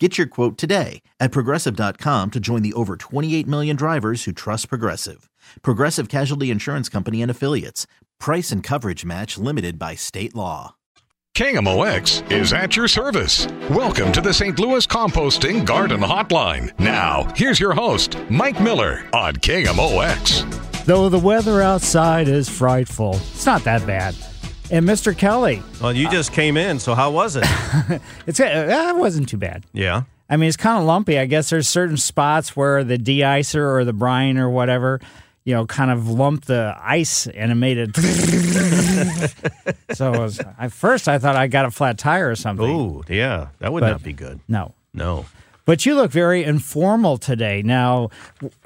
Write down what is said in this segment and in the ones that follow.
Get your quote today at progressive.com to join the over 28 million drivers who trust Progressive. Progressive Casualty Insurance Company and Affiliates. Price and coverage match limited by state law. KMOX is at your service. Welcome to the St. Louis Composting Garden Hotline. Now, here's your host, Mike Miller on KMOX. Though the weather outside is frightful, it's not that bad. And Mr. Kelly, Well, you just came in, so how was it? it's uh, it wasn't too bad. yeah. I mean, it's kind of lumpy. I guess there's certain spots where the de-icer or the brine or whatever, you know, kind of lumped the ice and it made it. so it was, at first I thought I got a flat tire or something. Ooh, yeah. That would But- not be good. No. No. But you look very informal today. Now,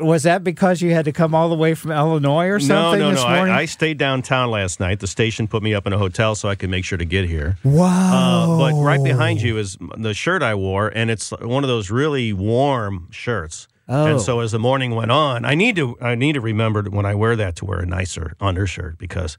was that because you had to come all the way from Illinois or No, something no, no. morning? I, I stayed downtown last night. The station put me up in a hotel so I could make sure to get here. wow. Uh, but right behind you is the shirt I wore, and it's one of those really warm shirts. Oh. And so as the morning went on, I need to I need to remember when I wear that to wear a nicer undershirt because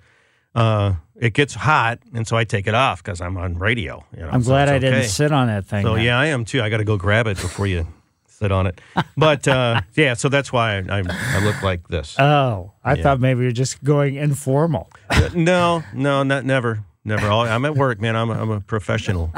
uh, it gets hot, and so I take it off because I'm on radio. You know, I'm so glad I didn't sit on that thing. So then. yeah, I am too. I got to go grab it before you sit on it. But uh, yeah, so that's why I, I, I look like this. Oh, I Yeah. thought maybe you're just going informal. Uh, no, no, not never, never. I'm at work, man. I'm a, I'm a professional.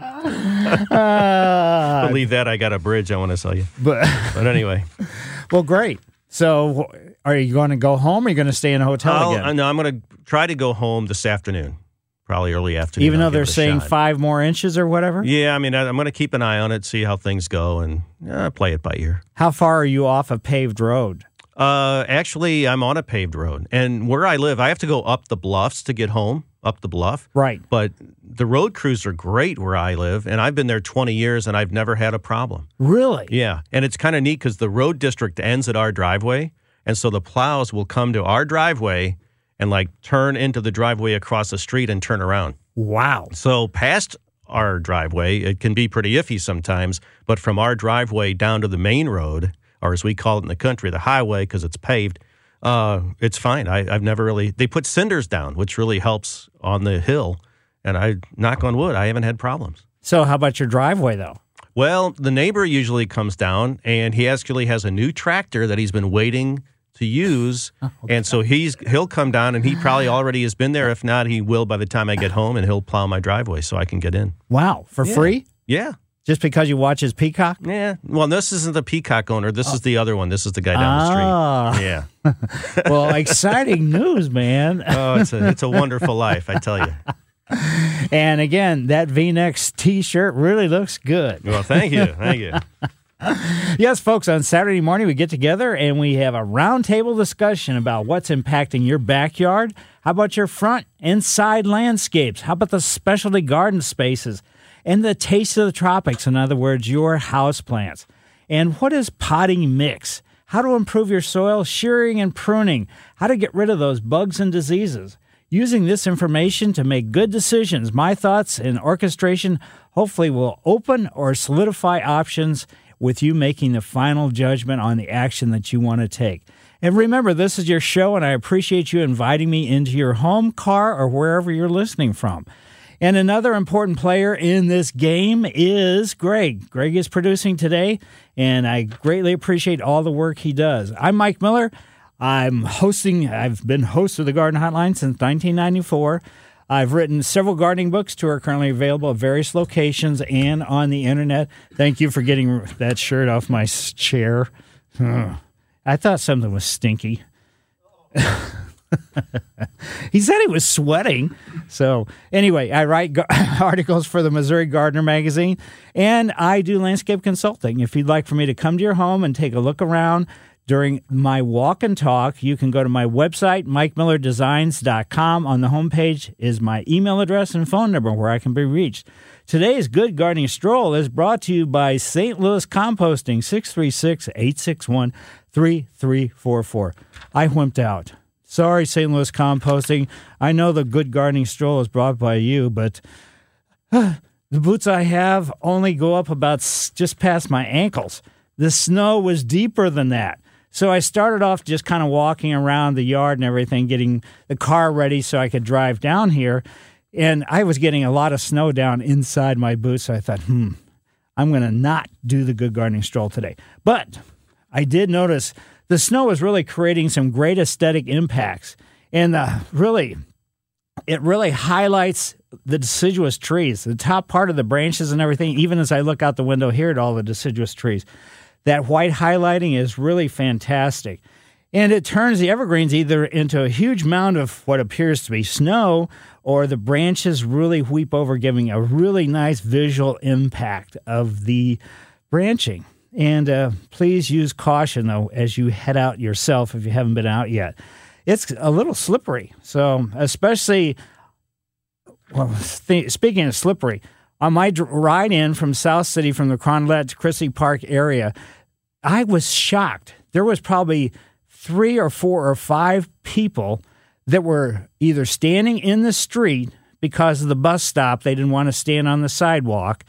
Uh, Believe that. I got a bridge I want to sell you. but But anyway, well, great. So, are you going to go home? or Are you going to stay in a hotel I'll, again? I know I'm going to try to go home this afternoon, probably early afternoon. Even I'll though they're give it a saying shot. five more inches or whatever. Yeah, I mean, I, I'm going to keep an eye on it, see how things go, and uh, play it by ear. How far are you off a paved road? Uh, actually, I'm on a paved road, and where I live, I have to go up the bluffs to get home, up the bluff. Right. But the road crews are great where I live, and I've been there 20 years, and I've never had a problem. Really? Yeah, and it's kind of neat because the road district ends at our driveway, and so the plows will come to our driveway and like turn into the driveway across the street and turn around. Wow. So past our driveway, it can be pretty iffy sometimes, but from our driveway down to the main road, or as we call it in the country, the highway, because it's paved, uh, it's fine. I, I've never really. They put cinders down, which really helps on the hill, and I knock on wood, I haven't had problems. So, how about your driveway though? Well, the neighbor usually comes down, and he actually has a new tractor that he's been waiting to use, and so he's he'll come down, and he probably already has been there. If not, he will by the time I get home, and he'll plow my driveway so I can get in. Wow, for free? Yeah, Just because you watch his peacock? yeah. Well, this isn't the peacock owner. This is the other one. This is the guy down Ah. the street. Yeah. well, exciting news, man. Oh, it's a it's a wonderful life, I tell you. And again, that V-neck T-shirt really looks good. Well, thank you, thank you. Yes, folks, on Saturday morning we get together and we have a roundtable discussion about what's impacting your backyard. How about your front and side landscapes? How about the specialty garden spaces and the taste of the tropics? In other words, your house plants. And what is potting mix? How to improve your soil, shearing and pruning, how to get rid of those bugs and diseases. Using this information to make good decisions, my thoughts and orchestration hopefully will open or solidify options with you making the final judgment on the action that you want to take. And remember, this is your show, and I appreciate you inviting me into your home, car, or wherever you're listening from. And another important player in this game is Greg. Greg is producing today, and I greatly appreciate all the work he does. I'm Mike Miller. I'm hosting, I've been host of the Garden Hotline since 1994. I've written several gardening books to are currently available at various locations and on the internet. Thank you for getting that shirt off my chair. I thought something was stinky. he said he was sweating. So, anyway, I write gar- articles for the Missouri Gardener magazine and I do landscape consulting. If you'd like for me to come to your home and take a look around during my walk and talk, you can go to my website, mikemillerdesigns.com. On the homepage is my email address and phone number where I can be reached. Today's Good Gardening Stroll is brought to you by St. Louis Composting, 636 861 3344. I wimped out. Sorry, St. Louis Composting. I know the good gardening stroll is brought by you, but uh, the boots I have only go up about just past my ankles. The snow was deeper than that. So I started off just kind of walking around the yard and everything, getting the car ready so I could drive down here. And I was getting a lot of snow down inside my boots. So I thought, hmm, I'm going to not do the good gardening stroll today. But I did notice the snow is really creating some great aesthetic impacts. And uh, really, it really highlights the deciduous trees, the top part of the branches and everything, even as I look out the window here at all the deciduous trees. That white highlighting is really fantastic. And it turns the evergreens either into a huge mound of what appears to be snow, or the branches really weep over, giving a really nice visual impact of the branching. And uh, please use caution, though, as you head out yourself if you haven't been out yet. It's a little slippery. So, especially, well, th- speaking of slippery, on my ride in from South City from the Carondelet to Christy Park area, I was shocked. There was probably three or four or five people that were either standing in the street because of the bus stop, they didn't want to stand on the sidewalk,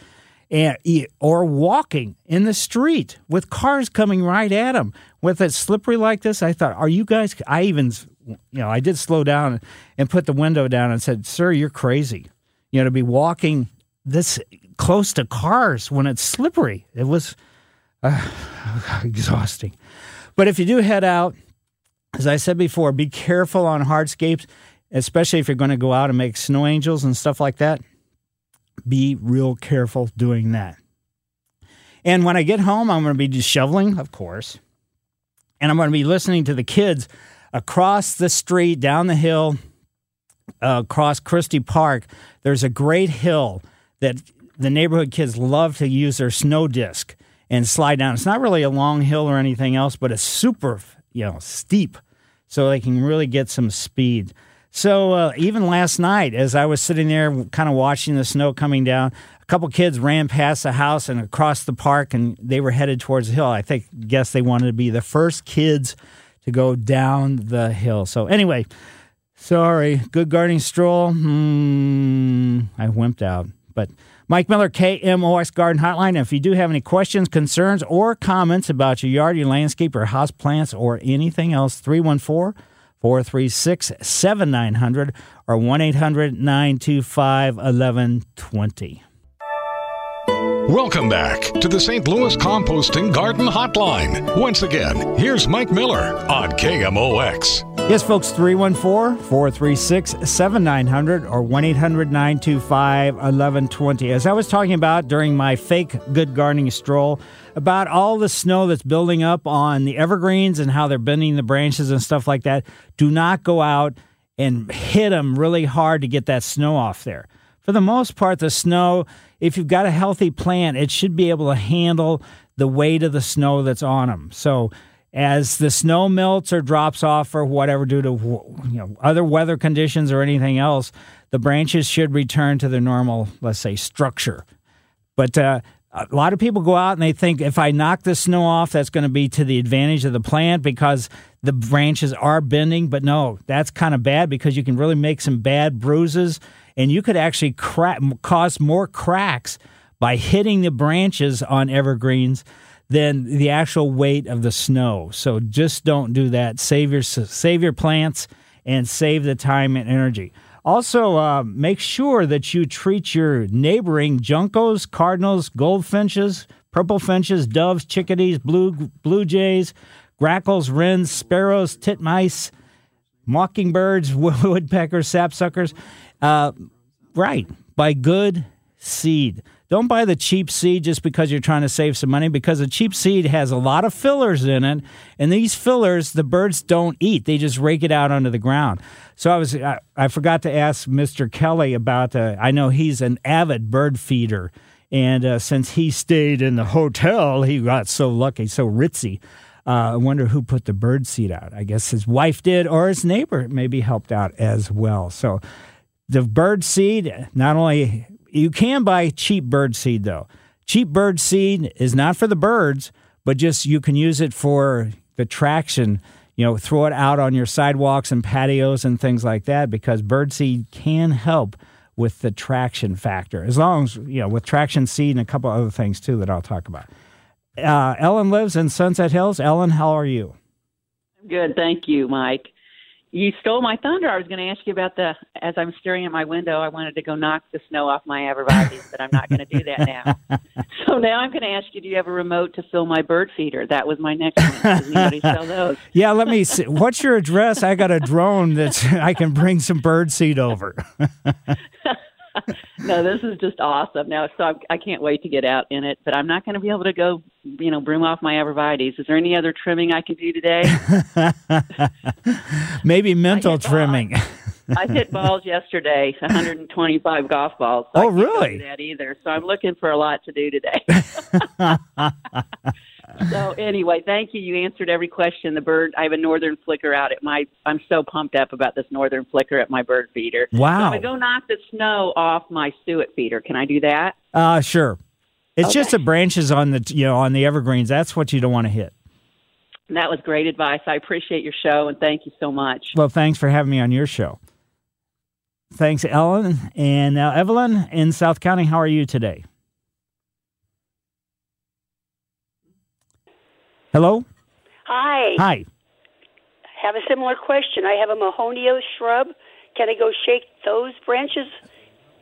and or walking in the street with cars coming right at them. With it slippery like this, I thought, "Are you guys?" I even, you know, I did slow down and put the window down and said, "Sir, you're crazy." You know, to be walking this close to cars when it's slippery. It was uh, exhausting. But if you do head out, as I said before, be careful on hardscapes, especially if you're going to go out and make snow angels and stuff like that. Be real careful doing that. And when I get home, I'm going to be just shoveling, of course, and I'm going to be listening to the kids across the street, down the hill, uh, across Christy Park. There's a great hill that the neighborhood kids love to use their snow disc and slide down. It's not really a long hill or anything else, but it's super, you know, steep, so they can really get some speed. So uh, even last night, as I was sitting there, kind of watching the snow coming down, a couple kids ran past the house and across the park, and they were headed towards the hill. I think, guess they wanted to be the first kids to go down the hill. So anyway, sorry, good gardening stroll. Hmm, I wimped out, but. Mike Miller, KMOX Garden Hotline. If you do have any questions, concerns, or comments about your yard, your landscape, or house plants, or anything else, 314 436 7900 or 1 800 925 1120. Welcome back to the St. Louis Composting Garden Hotline. Once again, here's Mike Miller on KMOX. Yes, folks, 314 436 7900 or 1 800 925 1120. As I was talking about during my fake good gardening stroll, about all the snow that's building up on the evergreens and how they're bending the branches and stuff like that, do not go out and hit them really hard to get that snow off there. For the most part, the snow, if you've got a healthy plant, it should be able to handle the weight of the snow that's on them. So, as the snow melts or drops off or whatever due to you know other weather conditions or anything else, the branches should return to their normal, let's say, structure. But uh, a lot of people go out and they think if I knock the snow off, that's going to be to the advantage of the plant because the branches are bending. But no, that's kind of bad because you can really make some bad bruises and you could actually cause more cracks by hitting the branches on evergreens than the actual weight of the snow. So just don't do that. Save your save your plants and save the time and energy. Also, uh, make sure that you treat your neighboring juncos, cardinals, goldfinches, purple finches, doves, chickadees, blue blue jays, grackles, wrens, sparrows, titmice, mockingbirds, woodpeckers, sapsuckers. Uh, right, by good seed. Don't buy the cheap seed just because you're trying to save some money because the cheap seed has a lot of fillers in it and these fillers the birds don't eat. They just rake it out under the ground. So I was I, I forgot to ask Mr. Kelly about uh, I know he's an avid bird feeder and uh, since he stayed in the hotel, he got so lucky, so ritzy. Uh, I wonder who put the bird seed out. I guess his wife did, or his neighbor maybe helped out as well. So the bird seed, not only you can buy cheap bird seed though. Cheap bird seed is not for the birds, but just you can use it for the traction. you know, throw it out on your sidewalks and patios and things like that because bird seed can help with the traction factor. As long as, you know, with traction seed and a couple other things too that I'll talk about. Uh, Ellen lives in Sunset Hills. Ellen, how are you? Good, thank you, Mike. You stole my thunder. I was going to ask you about the. As I'm staring at my window, I wanted to go knock the snow off my arborvitaes, but I'm not going to do that now. so now I'm going to ask you: Do you have a remote to fill my bird feeder? That was my next one. Does anybody sell those? Yeah, let me see. What's your address? I got a drone that I can bring some bird seed over. no, this is just awesome. Now, so I'm, I can't wait to get out in it, but I'm not going to be able to go, you know, broom off my arborvitaes. Is there any other trimming I can do today? Maybe mental trimming. I hit balls yesterday, 125 golf balls. So oh, really? that either. So I'm looking for a lot to do today. so anyway, thank you. You answered every question. The bird. I have a northern flicker out at my. I'm so pumped up about this northern flicker at my bird feeder. Wow. So I go knock the snow off my suet feeder. Can I do that? Uh sure. It's okay. just the branches on the you know on the evergreens. That's what you don't want to hit. That was great advice. I appreciate your show and thank you so much. Well, thanks for having me on your show. Thanks, Ellen. And now, Evelyn in South County, how are you today? Hello? Hi. Hi. Have a similar question. I have a Mahonia shrub. Can I go shake those branches?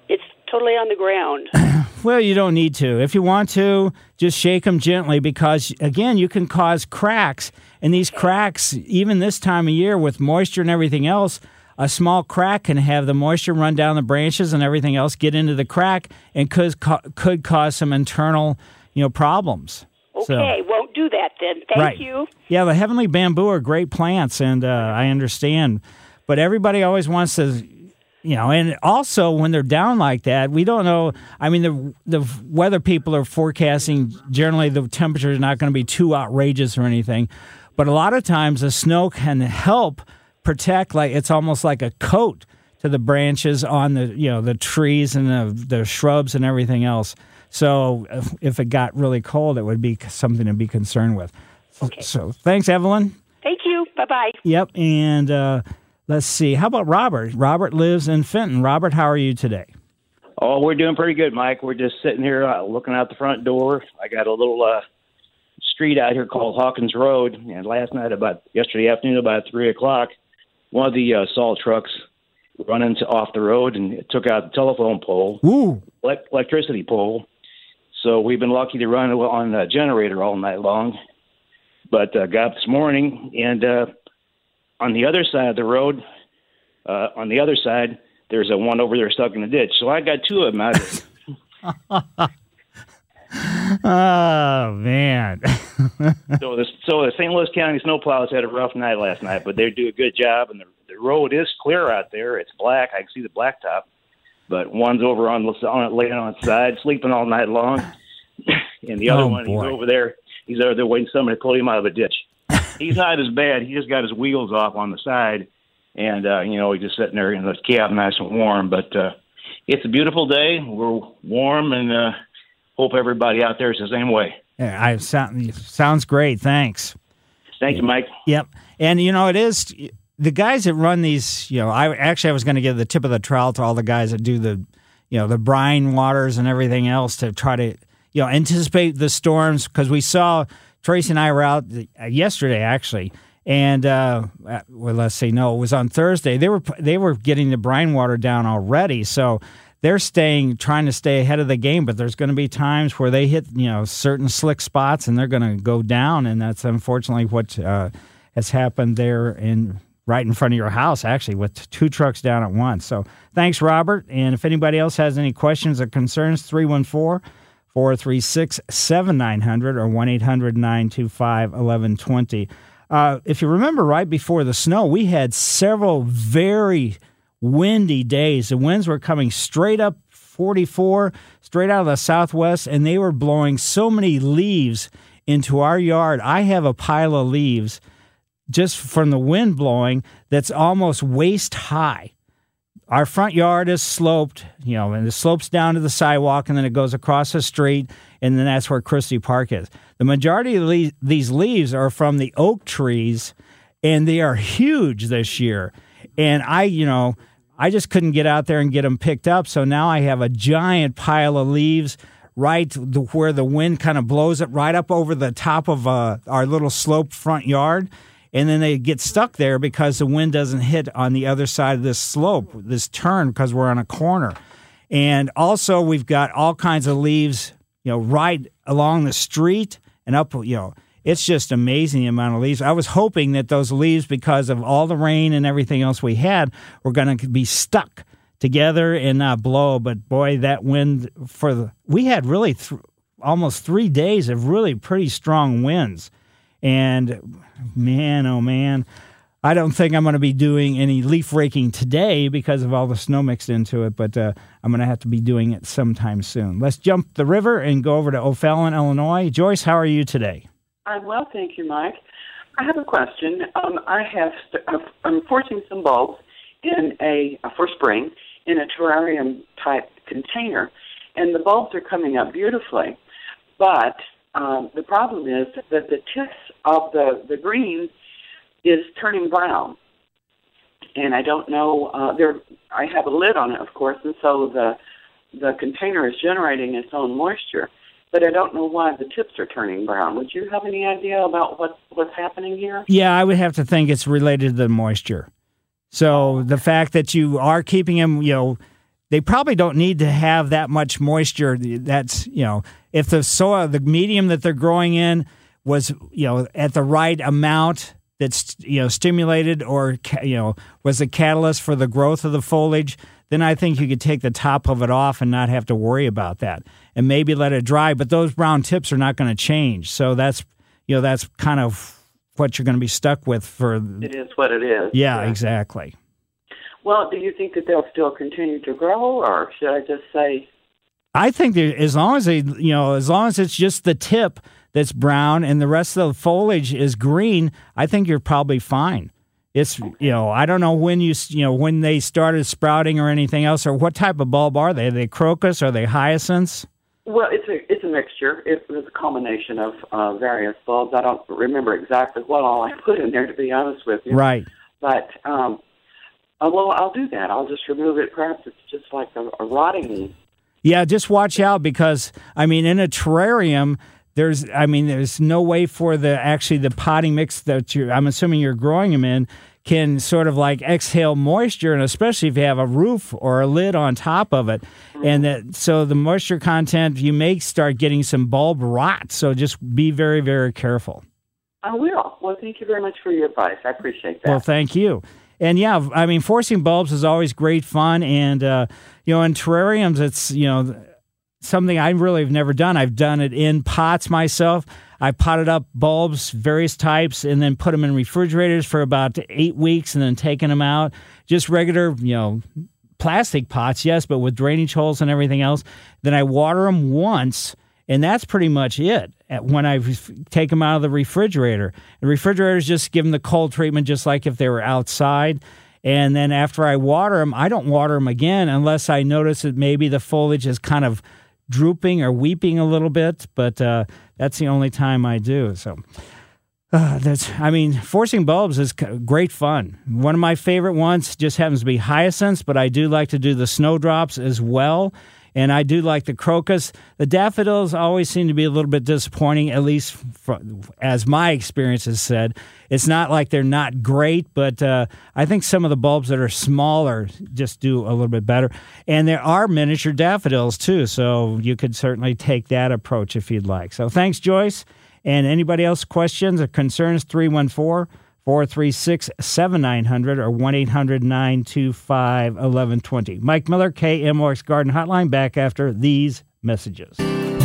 It's totally on the ground. well, you don't need to. If you want to, just shake them gently because, again, you can cause cracks. And these cracks, even this time of year with moisture and everything else, a small crack can have the moisture run down the branches and everything else get into the crack and could, could cause some internal you know, problems. Okay, so, won't do that then. Thank right. you. Yeah, the heavenly bamboo are great plants, and uh, I understand. But everybody always wants to, you know, and also when they're down like that, we don't know. I mean, the the weather people are forecasting generally the temperature is not going to be too outrageous or anything, but a lot of times the snow can help protect. Like it's almost like a coat to the branches on the you know the trees and the the shrubs and everything else. So if it got really cold, it would be something to be concerned with. Okay. So thanks, Evelyn. Thank you. Bye bye. Yep. And uh, let's see. How about Robert? Robert lives in Fenton. Robert, how are you today? Oh, we're doing pretty good, Mike. We're just sitting here uh, looking out the front door. I got a little uh, street out here called Hawkins Road, and last night, about yesterday afternoon, about three o'clock, one of the uh, salt trucks running to, off the road and took out the telephone pole, Ooh. electricity pole, so we've been lucky to run on a generator all night long. But uh, got up this morning, and uh, on the other side of the road, uh, on the other side, there's a one over there stuck in the ditch. So I got two of them out there. oh man! so the so the St. Louis County snowplows had a rough night last night, but they do a good job, and the the road is clear out there. It's black. I can see the blacktop but one's over on, on laying on its side, sleeping all night long, and the other oh, one boy. he's over there. He's over there waiting for somebody to pull him out of a ditch. he's not as bad. He just got his wheels off on the side, and uh, you know he's just sitting there in the cab, nice and warm. But uh, it's a beautiful day. We're warm, and uh, hope everybody out there is the same way. Yeah, I sound sounds great. Thanks. Thank you, Mike. Yep, and you know it is the guys that run these, you know, I actually I was going to give the tip of the trowel to all the guys that do the, you know, the brine waters and everything else to try to, you know, anticipate the storms because we saw Tracy and I were out yesterday actually, and uh, well, let's see, no, it was on Thursday. They were they were getting the brine water down already, so they're staying trying to stay ahead of the game. But there's going to be times where they hit you know certain slick spots and they're going to go down, and that's unfortunately what. Uh, has happened there in right in front of your house, actually, with two trucks down at once. So thanks, Robert. And if anybody else has any questions or concerns, 314 436 7900 or 1 800 925 1120. Uh, if you remember, right before the snow, we had several very windy days. The winds were coming straight up 44, straight out of the southwest, and they were blowing so many leaves into our yard. I have a pile of leaves just from the wind blowing that's almost waist high. Our front yard is sloped, you know, and it slopes down to the sidewalk and then it goes across the street, and then that's where Christy Park is. The majority of these leaves are from the oak trees, and they are huge this year. And I, you know, I just couldn't get out there and get them picked up. So now I have a giant pile of leaves right where the wind kind of blows it right up over the top of uh, our little sloped front yard. And then they get stuck there because the wind doesn't hit on the other side of this slope, this turn, because we're on a corner. And also, we've got all kinds of leaves, you know, right along the street and up, you know, it's just amazing the amount of leaves. I was hoping that those leaves, because of all the rain and everything else we had, were going to be stuck together and not blow. But boy, that wind for the we had really th- almost three days of really pretty strong winds, and man, oh man. I don't think I'm going to be doing any leaf raking today because of all the snow mixed into it, but uh, I'm going to have to be doing it sometime soon. Let's jump the river and go over to O'Fallon, Illinois. Joyce, how are you today? I'm well, thank you, Mike. I have a question. Um, I have st- uh, I'm forcing some bulbs in a uh, for spring in a terrarium type container, and the bulbs are coming up beautifully. But um, the problem is that the tips of the the green is turning brown, and I don't know. Uh, there, I have a lid on it, of course, and so the the container is generating its own moisture, but I don't know why the tips are turning brown. Would you have any idea about what what's happening here? Yeah, I would have to think it's related to the moisture. So the fact that you are keeping them, you know, they probably don't need to have that much moisture. That's you know, if the soil, the medium that they're growing in was you know at the right amount that's you know stimulated or you know was a catalyst for the growth of the foliage then i think you could take the top of it off and not have to worry about that and maybe let it dry. But those brown tips are not going to change. So that's you know that's kind of what you're going to be stuck with for it is what it is. Yeah. exactly. Well do you think that they'll still continue to grow or should i just say i think that as long as they you know as long as it's just the tip that's brown and the rest of the foliage is green, I think you're probably fine. It's you know I don't know when you you know when they started sprouting or anything else or what type of bulb are they? Are they crocus? Are they hyacinths? Well, it's a it's a mixture. It was a combination of uh, various bulbs. I don't remember exactly what all I put in there to be honest with you. Right. But um, uh, well, I'll do that. I'll just remove it. Perhaps it's just like a, a rotting. Yeah, just watch out because I mean, in a terrarium, there's I mean there's no way for the actually the potting mix that you I'm assuming you're growing them in can sort of like exhale moisture and especially if you have a roof or a lid on top of it. And that so the moisture content you may start getting some bulb rot. So just be very very careful. I will. Well thank you very much for your advice. I appreciate that. Well thank you and yeah I mean forcing bulbs is always great fun and uh, you know in terrariums it's you know something I really have never done. I've done it in pots myself. I potted up bulbs, various types, and then put them in refrigerators for about eight weeks and then taken them out. Just regular, you know, plastic pots, yes, but with drainage holes and everything else. Then I water them once, and that's pretty much it when I take them out of the refrigerator. The refrigerators just give them the cold treatment just like if they were outside. And then after I water them, I don't water them again unless I notice that maybe the foliage is kind of drooping or weeping a little bit, but uh, that's the only time I do. So uh, that's, I mean, forcing bulbs is great fun. One of my favorite ones just happens to be hyacinths, but I do like to do the snowdrops as well and I do like the crocus. The daffodils always seem to be a little bit disappointing, at least for, as my experience has said. It's not like they're not great, but uh, I think some of the bulbs that are smaller just do a little bit better. And there are miniature daffodils too, so you could certainly take that approach if you'd like. So thanks, Joyce. And anybody else questions or concerns? 314- 436 7900 or 1 800 925 1120. Mike Miller, KMOX Garden Hotline, back after these messages.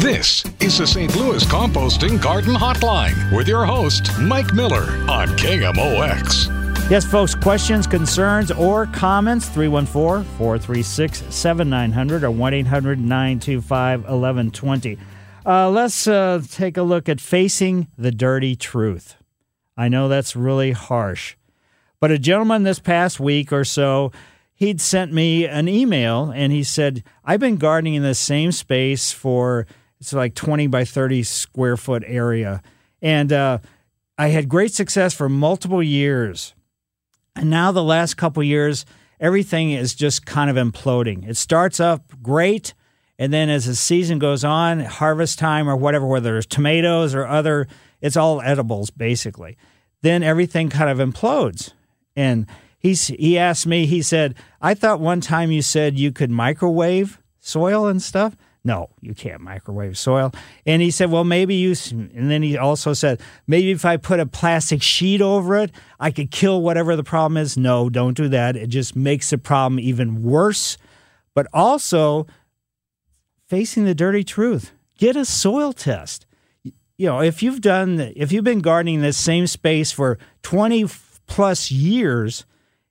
This is the St. Louis Composting Garden Hotline with your host, Mike Miller on KMOX. Yes, folks, questions, concerns, or comments 314 436 7900 or 1 800 925 1120. Uh, let's uh, take a look at facing the dirty truth. I know that's really harsh. But a gentleman this past week or so, he'd sent me an email and he said, I've been gardening in the same space for it's like 20 by 30 square foot area. And uh, I had great success for multiple years. And now the last couple years, everything is just kind of imploding. It starts up great, and then as the season goes on, harvest time or whatever, whether it's tomatoes or other, it's all edibles basically. Then everything kind of implodes. And he's he asked me, he said, I thought one time you said you could microwave soil and stuff. No, you can't microwave soil. And he said, well, maybe you, and then he also said, maybe if I put a plastic sheet over it, I could kill whatever the problem is. No, don't do that. It just makes the problem even worse. But also, facing the dirty truth, get a soil test. You know, if you've done, if you've been gardening this same space for 20 plus years,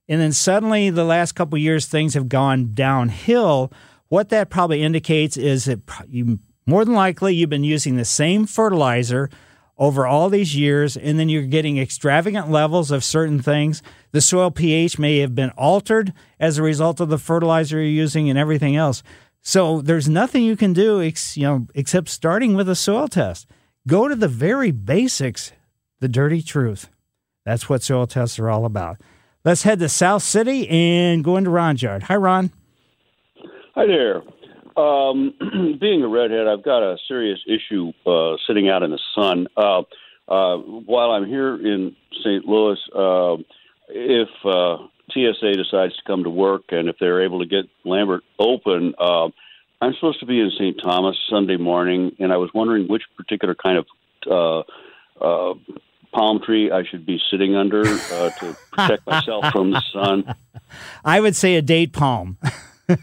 and then suddenly the last couple years things have gone downhill, what that probably indicates is that you more than likely you've been using the same fertilizer over all these years, and then you're getting extravagant levels of certain things. The soil pH may have been altered as a result of the fertilizer you're using and everything else. So there's nothing you can do, ex, you know, except starting with a soil test. Go to the very basics, the dirty truth. That's what soil tests are all about. Let's head to South City and go into Ron's yard. Hi, Ron. Hi there. Um, being a redhead, I've got a serious issue uh, sitting out in the sun. Uh, uh, while I'm here in St. Louis, uh, if uh, TSA decides to come to work and if they're able to get Lambert open, uh, I'm supposed to be in St. Thomas Sunday morning, and I was wondering which particular kind of uh, uh, palm tree I should be sitting under uh, to protect myself from the sun. I would say a date palm.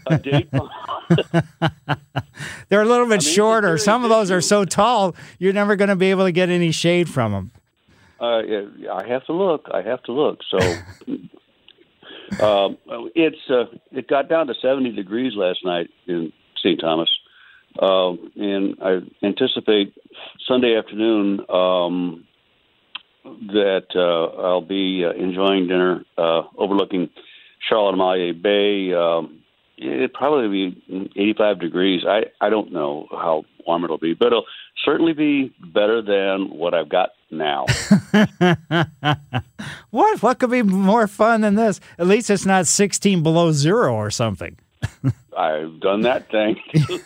A date palm. They're a little bit I mean, shorter. Some of those are so tall, you're never going to be able to get any shade from them. Uh, I have to look. I have to look. So um, it's uh, it got down to 70 degrees last night in St. Thomas, uh, and I anticipate Sunday afternoon um, that uh, I'll be uh, enjoying dinner uh, overlooking Charlotte Amalie Bay. Um, it'd probably be 85 degrees. I I don't know how warm it'll be, but it'll certainly be better than what I've got now. What? What could be more fun than this? At least it's not 16 below zero or something. I've done that thing.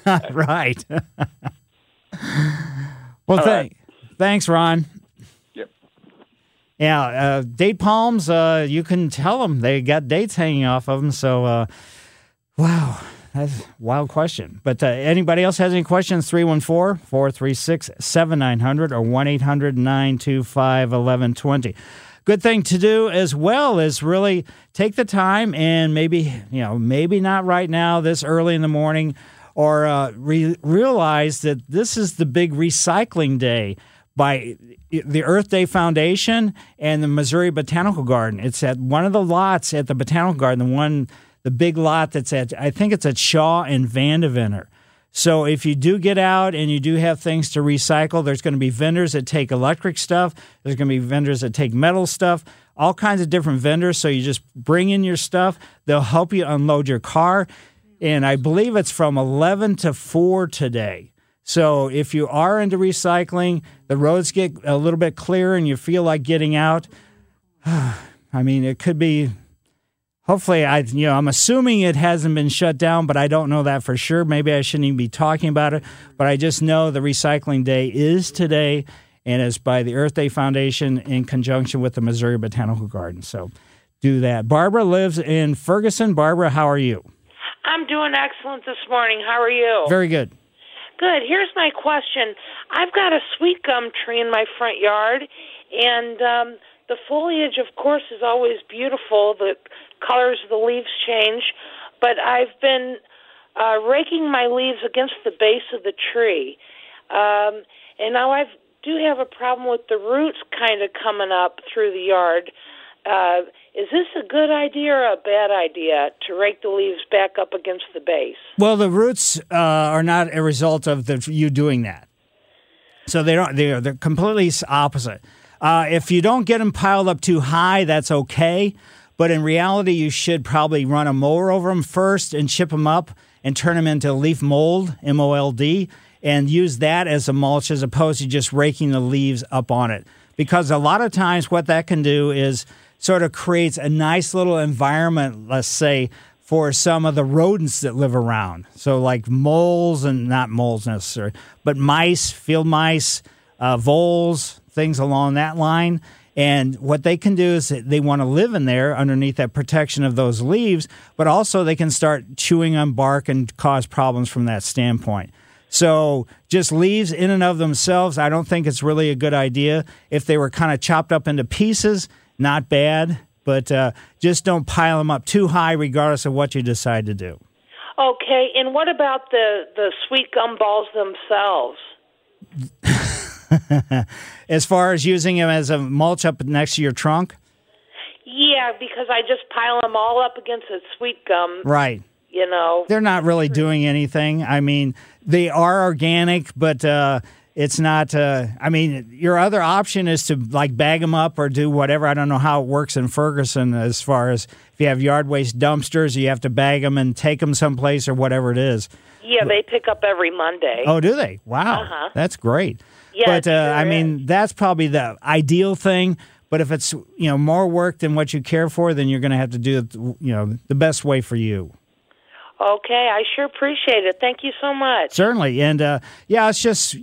right. well, All thank, thanks, Ron. Yep. Yeah, uh, date palms, uh, you can tell them they got dates hanging off of them. So, uh, wow, that's a wild question. But uh, anybody else has any questions? 314 436 7900 or 1 800 925 1120. Good thing to do as well is really take the time and maybe, you know, maybe not right now, this early in the morning, or uh, re- realize that this is the big recycling day by the Earth Day Foundation and the Missouri Botanical Garden. It's at one of the lots at the Botanical Garden, the one, the big lot that's at, I think it's at Shaw and Vandeventer. So if you do get out and you do have things to recycle, there's going to be vendors that take electric stuff. There's going to be vendors that take metal stuff. All kinds of different vendors. So you just bring in your stuff. They'll help you unload your car. And I believe it's from 11 to 4 today. So if you are into recycling, the roads get a little bit clearer and you feel like getting out. I mean, it could be. Hopefully, I you know I'm assuming it hasn't been shut down, but I don't know that for sure. Maybe I shouldn't even be talking about it. But I just know the recycling day is today, and it's by the Earth Day Foundation in conjunction with the Missouri Botanical Garden. So do that. Barbara lives in Ferguson. Barbara, how are you? I'm doing excellent this morning. How are you? Very good. Good. Here's my question. I've got a sweet gum tree in my front yard, and um, the foliage, of course, is always beautiful. The colors of the leaves change, but I've been uh, raking my leaves against the base of the tree, um, and now I do have a problem with the roots kind of coming up through the yard. Uh, is this a good idea or a bad idea to rake the leaves back up against the base? Well, the roots uh, are not a result of the, you doing that. So they don't. They're they're completely opposite. Uh, if you don't get them piled up too high, that's okay. But in reality, you should probably run a mower over them first and chip them up and turn them into leaf mold, M O L D, and use that as a mulch as opposed to just raking the leaves up on it. because a lot of times what that can do is sort of creates a nice little environment, let's say, for some of the rodents that live around. So, like moles and not moles necessarily, but mice, field mice, uh, voles, things along that line. And what they can do is they want to live in there underneath that protection of those leaves, but also they can start chewing on bark and cause problems from that standpoint. So just leaves in and of themselves, I don't think it's really a good idea. If they were kind of chopped up into pieces, not bad, but uh, just don't pile them up too high, regardless of what you decide to do. Okay, and what about the the sweet gum balls themselves? as far as using them as a mulch up next to your trunk? Yeah, because I just pile them all up against the sweet gum. Right. You know, they're not really doing anything. I mean, they are organic, but uh, it's not. Uh, I mean, your other option is to like bag them up or do whatever. I don't know how it works in Ferguson as far as if you have yard waste dumpsters, you have to bag them and take them someplace or whatever it is. Yeah, they pick up every Monday. Oh, do they? Wow, Uh-huh. that's great. Yeah, but uh, I mean, that's probably the ideal thing. But if it's you know more work than what you care for, then you're going to have to do it you know the best way for you. Okay, I sure appreciate it. Thank you so much. Certainly, and uh, yeah, it's just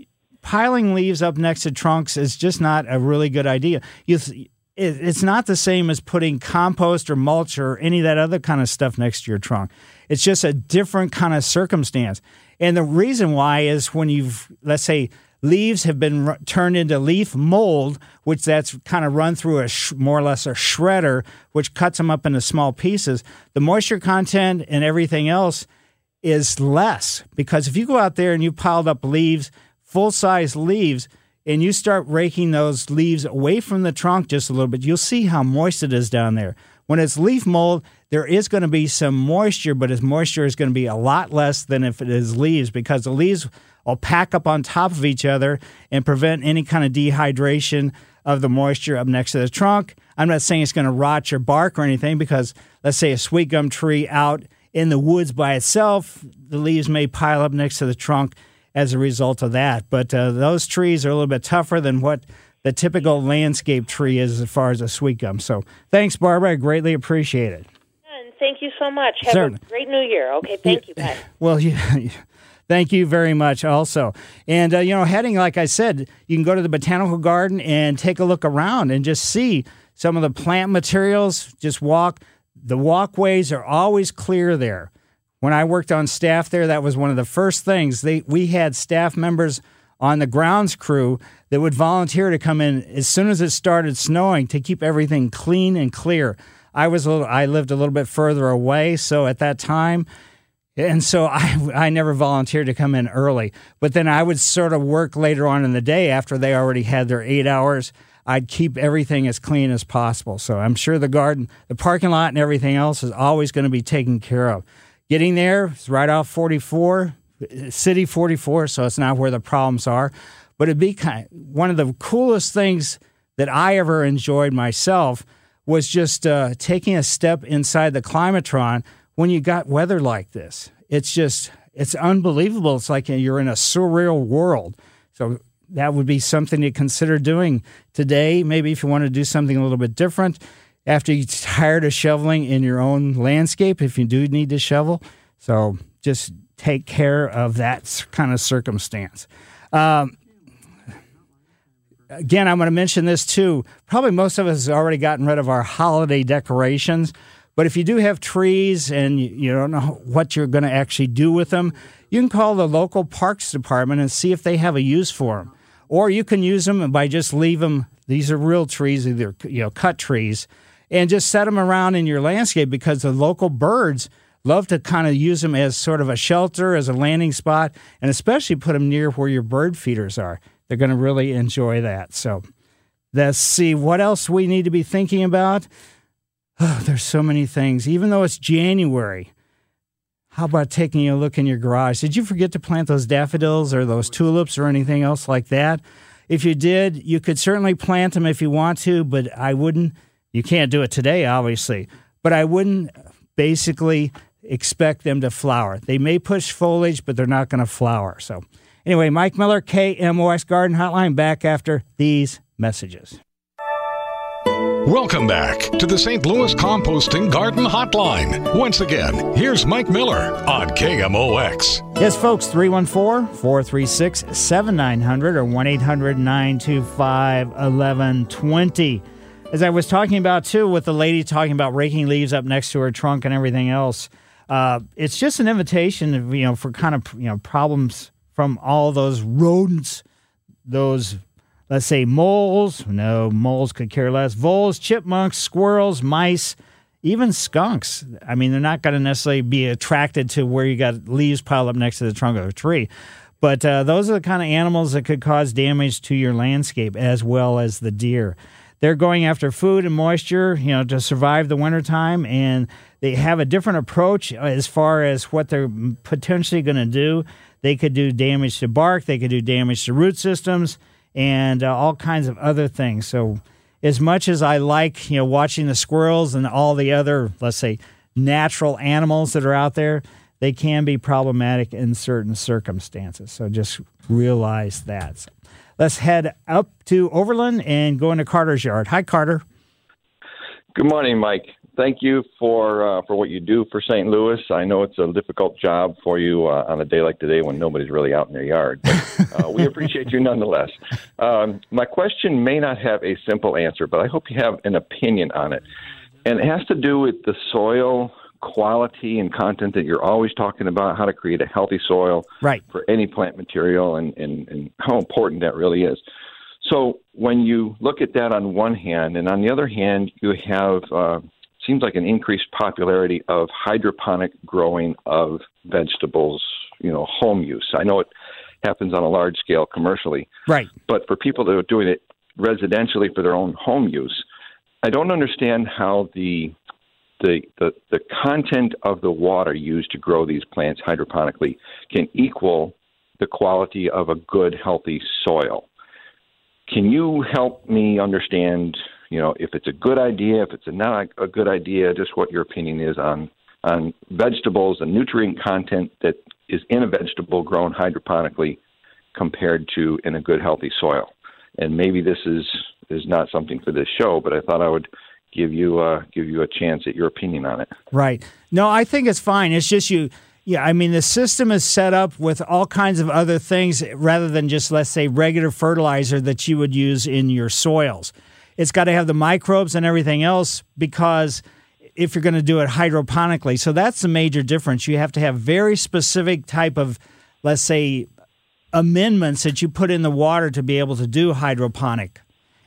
piling leaves up next to trunks is just not a really good idea. You. Th- it's not the same as putting compost or mulch or any of that other kind of stuff next to your trunk. It's just a different kind of circumstance. And the reason why is when you've, let's say, leaves have been r- turned into leaf mold, which that's kind of run through a sh- more or less a shredder, which cuts them up into small pieces. The moisture content and everything else is less because if you go out there and you piled up leaves, full size leaves, and you start raking those leaves away from the trunk just a little bit, you'll see how moist it is down there. When it's leaf mold, there is going to be some moisture, but its moisture is going to be a lot less than if it is leaves because the leaves will pack up on top of each other and prevent any kind of dehydration of the moisture up next to the trunk. I'm not saying it's going to rot your bark or anything because let's say a sweet gum tree out in the woods by itself, the leaves may pile up next to the trunk as a result of that. But uh, those trees are a little bit tougher than what the typical landscape tree is as far as a sweet gum. So thanks, Barbara. I greatly appreciate it. And thank you so much. Have Certainly. a great New Year. Okay, thank you. Bye. Well, you, thank you very much also. And, uh, you know, heading, like I said, you can go to the botanical garden and take a look around and just see some of the plant materials. Just walk. The walkways are always clear there. When I worked on staff there, that was one of the first things. They, we had staff members on the grounds crew that would volunteer to come in as soon as it started snowing to keep everything clean and clear. I was a little, I lived a little bit further away, so at that time, and so I, I never volunteered to come in early. But then I would sort of work later on in the day after they already had their eight hours. I'd keep everything as clean as possible. So I'm sure the garden, the parking lot, and everything else is always going to be taken care of. Getting there is right off 44, City 44, so it's not where the problems are. But it'd be kind one of the coolest things that I ever enjoyed myself was just uh, taking a step inside the climatron when you got weather like this. It's just it's unbelievable. It's like you're in a surreal world. So that would be something to consider doing today. Maybe if you want to do something a little bit different after you're tired of shoveling in your own landscape, if you do need to shovel. So just take care of that kind of circumstance. Um, again, I'm going to mention this too. Probably most of us have already gotten rid of our holiday decorations. But if you do have trees and you, don't know what you're going to actually do with them, you can call the local parks department and see if they have a use for them. Or you can use them by just leave them. These are real trees, either you know cut trees, and just set them around in your landscape because the local birds love to kind of use them as sort of a shelter, as a landing spot, and especially put them near where your bird feeders are. They're going to really enjoy that. So let's see what else we need to be thinking about. Oh, there's so many things. Even though it's January, how about taking a look in your garage? Did you forget to plant those daffodils or those tulips or anything else like that? If you did, you could certainly plant them if you want to, but I wouldn't. You can't do it today, obviously, but I wouldn't basically expect them to flower. They may push foliage, but they're not going to flower. So, anyway, Mike Miller, KMOX Garden Hotline, back after these messages. Welcome back to the St. Louis Composting Garden Hotline. Once again, here's Mike Miller on KMOX. Yes, folks, 314 436 7900 or 1 800 925 1120. As I was talking about too, with the lady talking about raking leaves up next to her trunk and everything else, uh, it's just an invitation, you know, for kind of you know problems from all those rodents, those let's say moles. No, moles could care less. Voles, chipmunks, squirrels, mice, even skunks. I mean, they're not going to necessarily be attracted to where you got leaves piled up next to the trunk of a tree. But uh, those are the kind of animals that could cause damage to your landscape as well as the deer. They're going after food and moisture, you know, to survive the wintertime, and they have a different approach as far as what they're potentially going to do. They could do damage to bark, they could do damage to root systems, and uh, all kinds of other things. So, as much as I like, you know, watching the squirrels and all the other, let's say, natural animals that are out there, they can be problematic in certain circumstances. So just realize that. So let's head up to Overland and go into Carter's yard. Hi, Carter. Good morning, Mike. Thank you for uh, for what you do for St. Louis. I know it's a difficult job for you uh, on a day like today when nobody's really out in their yard. But, uh, we appreciate you nonetheless. Um, my question may not have a simple answer, but I hope you have an opinion on it, and it has to do with the soil quality and content that you're always talking about, how to create a healthy soil right. for any plant material, and, and, and how important that really is. So when you look at that on one hand, and on the other hand, you have uh, seems like an increased popularity of hydroponic growing of vegetables, you know, home use. I know it happens on a large scale commercially, right? But for people that are doing it residentially for their own home use, I don't understand how the the, the, the content of the water used to grow these plants hydroponically can equal the quality of a good, healthy soil. Can you help me understand, you know, if it's a good idea, if it's a not a good idea, just what your opinion is on on vegetables and nutrient content that is in a vegetable grown hydroponically compared to in a good healthy soil. And maybe this is is not something for this show, but I thought I would give you uh, give you a chance at your opinion on it. Right. No, I think it's fine. It's just you. Yeah, I mean the system is set up with all kinds of other things rather than just let's say regular fertilizer that you would use in your soils. It's got to have the microbes and everything else because if you're going to do it hydroponically. So that's the major difference. You have to have very specific type of let's say amendments that you put in the water to be able to do hydroponic.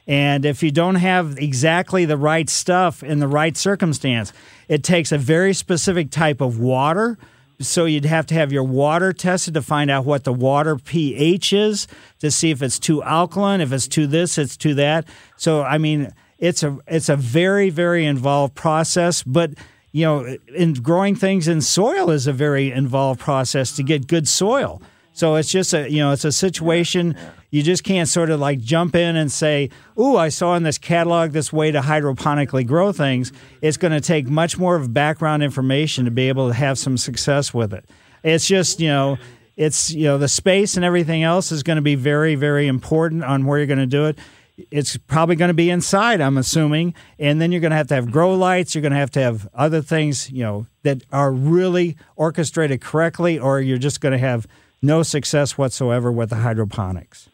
And if you don't have exactly the right stuff in the right circumstance, it takes a very specific type of water. So you'd have to have your water tested to find out what the water pH is to see if it's too alkaline, if it's too this, it's too that. So I mean, it's a it's a very very involved process, but you know, in growing things in soil is a very involved process to get good soil. So it's just a you know it's a situation you just can't sort of like jump in and say, "Ooh, I saw in this catalog this way to hydroponically grow things." It's going to take much more of background information to be able to have some success with it. It's just you know it's you know the space and everything else is going to be very very important on where you're going to do it. It's probably going to be inside, I'm assuming, and then you're going to have to have grow lights. You're going to have to have other things, you know, that are really orchestrated correctly, or you're just going to have no success whatsoever with the hydroponics.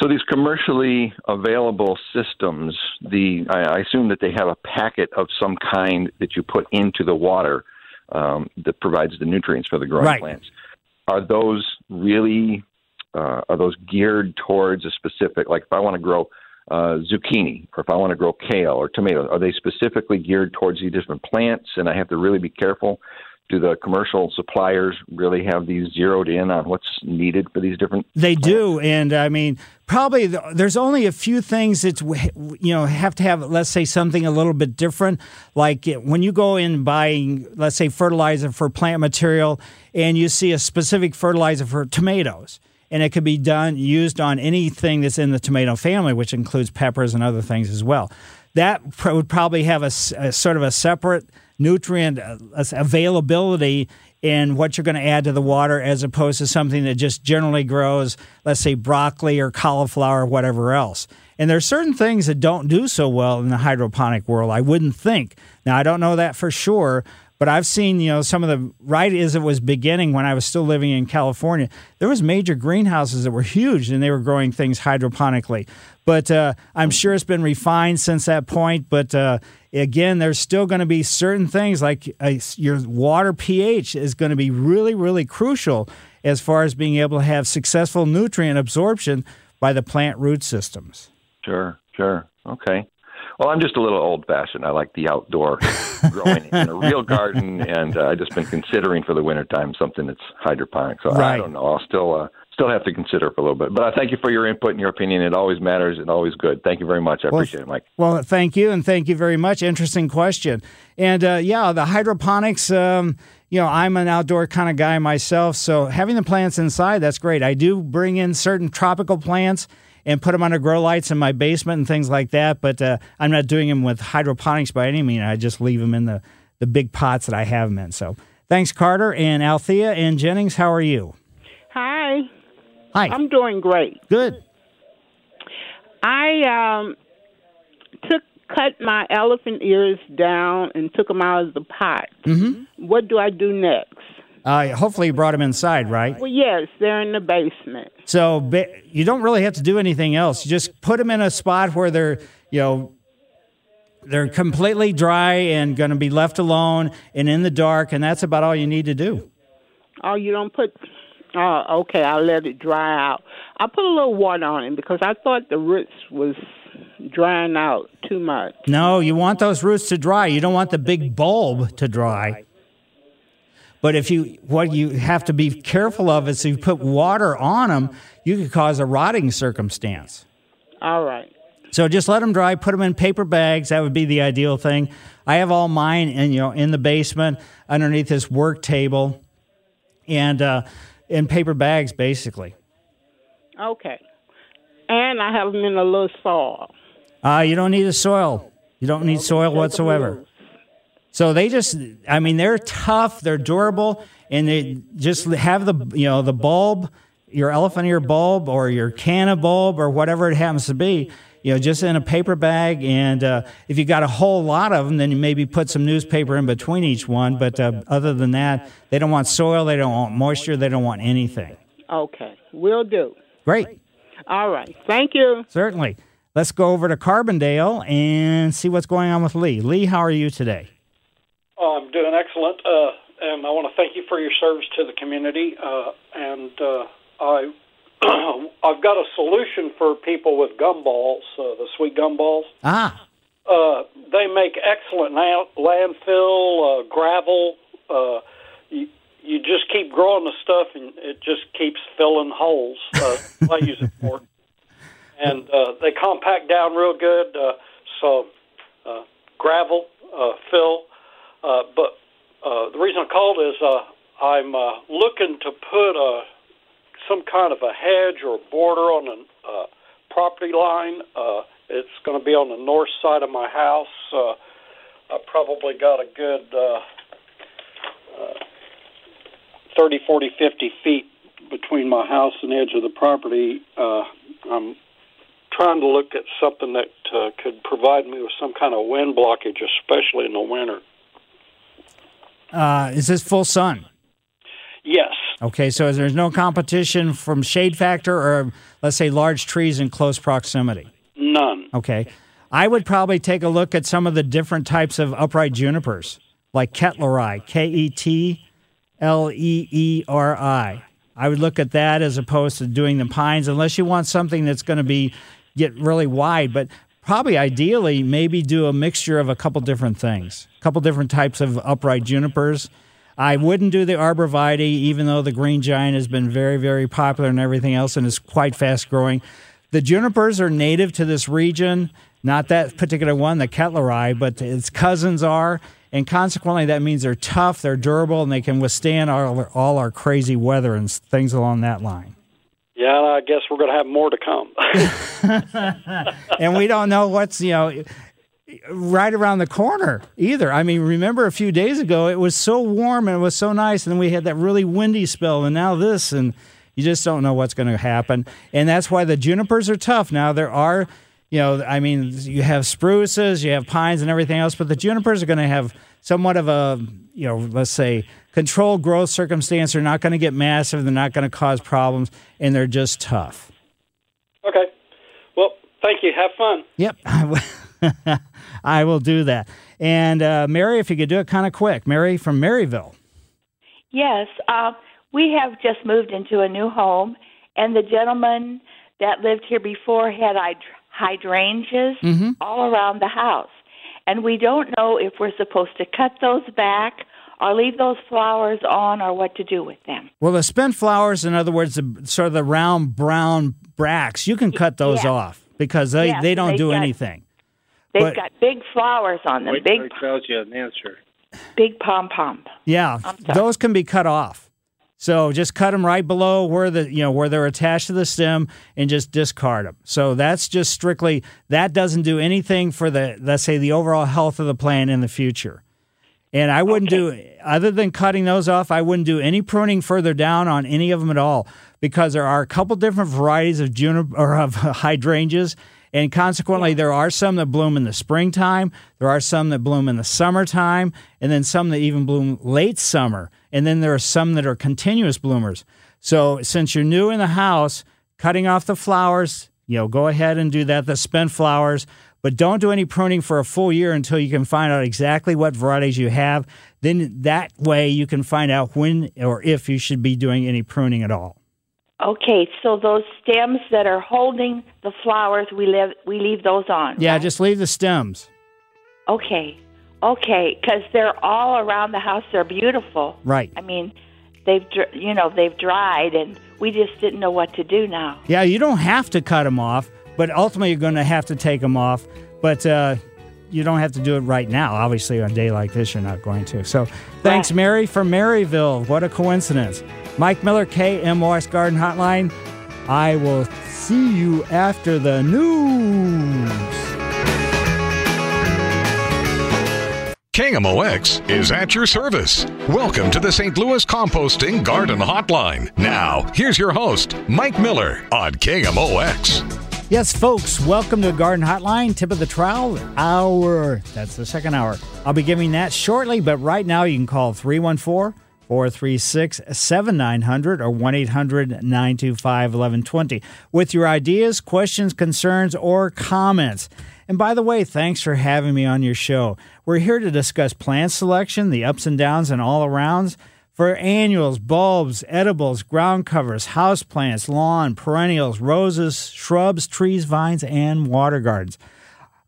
So these commercially available systems, the I, I assume that they have a packet of some kind that you put into the water um, that provides the nutrients for the growing right. plants. Are those really uh, are those geared towards a specific? Like if I want to grow uh, zucchini, or if I want to grow kale or tomatoes, are they specifically geared towards these different plants? And I have to really be careful do the commercial suppliers really have these zeroed in on what's needed for these different they do and i mean probably the, there's only a few things that you know have to have let's say something a little bit different. Like when you go in buying let's say fertilizer for plant material and you see a specific fertilizer for tomatoes and it could be done used on anything that's in the tomato family which includes peppers and other things as well. That would probably have a, a sort of a separate nutrient uh, availability in what you're going to add to the water as opposed to something that just generally grows, let's say broccoli or cauliflower or whatever else. And there's certain things that don't do so well in the hydroponic world, I wouldn't think. Now, I don't know that for sure, but I've seen, you know, some of the right as it was beginning when I was still living in California, there was major greenhouses that were huge and they were growing things hydroponically. But uh, I'm sure it's been refined since that point. But uh, again, there's still going to be certain things like uh, your water pH is going to be really, really crucial as far as being able to have successful nutrient absorption by the plant root systems. Sure, sure. Okay. Well, I'm just a little old fashioned. I like the outdoor growing in a real garden, and uh, I've just been considering for the wintertime something that's hydroponic. So Right. I don't know. I'll still uh, still have to consider for a little bit. But I thank you for your input and your opinion. It always matters and always good. Thank you very much. I Well, appreciate it, Mike. Well, thank you, and thank you very much. Interesting question. And uh, yeah, the hydroponics. Um, you know, I'm an outdoor kind of guy myself, so having the plants inside that's great. I do bring in certain tropical plants and put them under grow lights in my basement and things like that. But uh, I'm not doing them with hydroponics by any means. I just leave them in the the big pots that I have them in. So thanks, Carter and Althea and Jennings. How are you? Hi. I'm doing great. Good. I um took cut my elephant ears down and took them out of the pot. Mm-hmm. What do I do next? Uh, hopefully, you brought them inside, right? Well, yes, they're in the basement. So ba- you don't really have to do anything else. You just put them in a spot where they're, you know, they're completely dry and going to be left alone and in the dark, and that's about all you need to do. Oh, you don't put. Oh, okay. I'll let it dry out. I put a little water on it because I thought the roots was drying out too much. No, you want those roots to dry. You don't want the big bulb to dry. But if you, what you have to be careful of is if you put water on them, you could cause a rotting circumstance. All right. So just let them dry. Put them in paper bags. That would be the ideal thing. I have all mine, in you know, in the basement underneath this work table, and uh, in paper bags, basically. Okay. And I have them in a little soil. Uh, you don't need a soil. You don't need soil whatsoever. So they just, I mean, they're tough, they're durable, and they just have the, you know, the bulb, your elephant ear bulb or your canna bulb or whatever it happens to be, you know, just in a paper bag. And uh, if you got a whole lot of them, then you maybe put some newspaper in between each one. But uh, other than that, they don't want soil, they don't want moisture, they don't want anything. Okay. Will do. Great. All right. Thank you. Certainly. Let's go over to Carbondale and see what's going on with Lee. Lee, how are you today? Oh, I'm doing excellent, uh, and I want to thank you for your service to the community. Uh, and uh, I, I've got a solution for people with gumballs, uh, the sweet gumballs. Ah, Uh, they make excellent na- landfill, uh, gravel. Uh, you, you just keep growing the stuff, and it just keeps filling holes. Uh, I use it for. And uh, they compact down real good. Uh, so uh, gravel, uh, fill. Uh, but uh, the reason I called is uh, I'm uh, looking to put a some kind of a hedge or border on a uh, property line. Uh, it's going to be on the north side of my house. Uh, I probably got a good uh, uh, 30, 40, 50 feet between my house and the edge of the property. Uh, I'm trying to look at something that uh, could provide me with some kind of wind blockage, especially in the winter. uh, is this full sun? Yes. Okay, so there's no competition from shade factor or, let's say, large trees in close proximity. None. Okay. I would probably take a look at some of the different types of upright junipers, like Keteleeri, K E T L E E R I. I would look at that as opposed to doing the pines, unless you want something that's going to be get really wide. But probably ideally, maybe do a mixture of a couple different things, a couple different types of upright junipers. I wouldn't do the arborvitae, even though the green giant has been very, very popular and everything else, and is quite fast growing. The junipers are native to this region, not that particular one, the Keteleeri, but its cousins are. And consequently, that means they're tough, they're durable, and they can withstand all, all our crazy weather and things along that line. Yeah, I guess we're going to have more to come. and we don't know what's, you know, right around the corner either. I mean, remember a few days ago it was so warm and it was so nice, and then we had that really windy spell, and now this, and you just don't know what's going to happen. And that's why the junipers are tough. Now there are, you know, I mean, you have spruces, you have pines, and everything else, but the junipers are going to have somewhat of a, you know, let's say controlled growth circumstance. They're not going to get massive. They're not going to cause problems, and they're just tough. Okay. Well, thank you. Have fun. Yep. I will do that. And uh, Mary, if you could do it kind of quick. Mary from Maryville. Yes, uh, we have just moved into a new home, and the gentleman that lived here before had hydrangeas mm-hmm. all around the house. And we don't know if we're supposed to cut those back or leave those flowers on or what to do with them. Well, the spent flowers, in other words, the, sort of the round brown bracts, you can cut those off because they, Yes, they don't they've do got- anything. They've But- got big flowers on them, Wait big till he tells you an answer. big pom pom. Yeah, those can be cut off. So just cut them right below where the you know where they're attached to the stem and just discard them. So that's just strictly that doesn't do anything for the let's say the overall health of the plant in the future. And I wouldn't do other than cutting those off. I wouldn't do any pruning further down on any of them at all because there are a couple different varieties of juniper or of hydrangeas, and consequently there are some that bloom in the springtime. There are some that bloom in the summertime, and then some that even bloom late summer. And then there are some that are continuous bloomers. So since you're new in the house, cutting off the flowers, you know, go ahead and do that. The spent flowers. But don't do any pruning for a full year until you can find out exactly what varieties you have. Then that way you can find out when or if you should be doing any pruning at all. Okay, so those stems that are holding the flowers, we leave we leave those on. Yeah, just leave the stems. Okay, okay, because they're all around the house. They're beautiful. Right. I mean, they've you know they've dried, and we just didn't know what to do now. Yeah, you don't have to cut them off, but ultimately you're going to have to take them off. But uh, you don't have to do it right now. Obviously, on a day like this, you're not going to. So thanks, Mary from Maryville. What a coincidence. Mike Miller, KMOX Garden Hotline. I will see you after the news. KMOX is at your service. Welcome to the St. Louis Composting Garden Hotline. Now, here's your host, Mike Miller on KMOX. Yes, folks, welcome to Garden Hotline, tip of the trowel hour. That's the second hour. I'll be giving that shortly, but right now you can call 314 436 7900 or 1 800 925 1120 with your ideas, questions, concerns, or comments. And by the way, thanks for having me on your show. We're here to discuss plant selection, the ups and downs, and all arounds for annuals, bulbs, edibles, ground covers, house plants, lawn, perennials, roses, shrubs, trees, vines, and water gardens.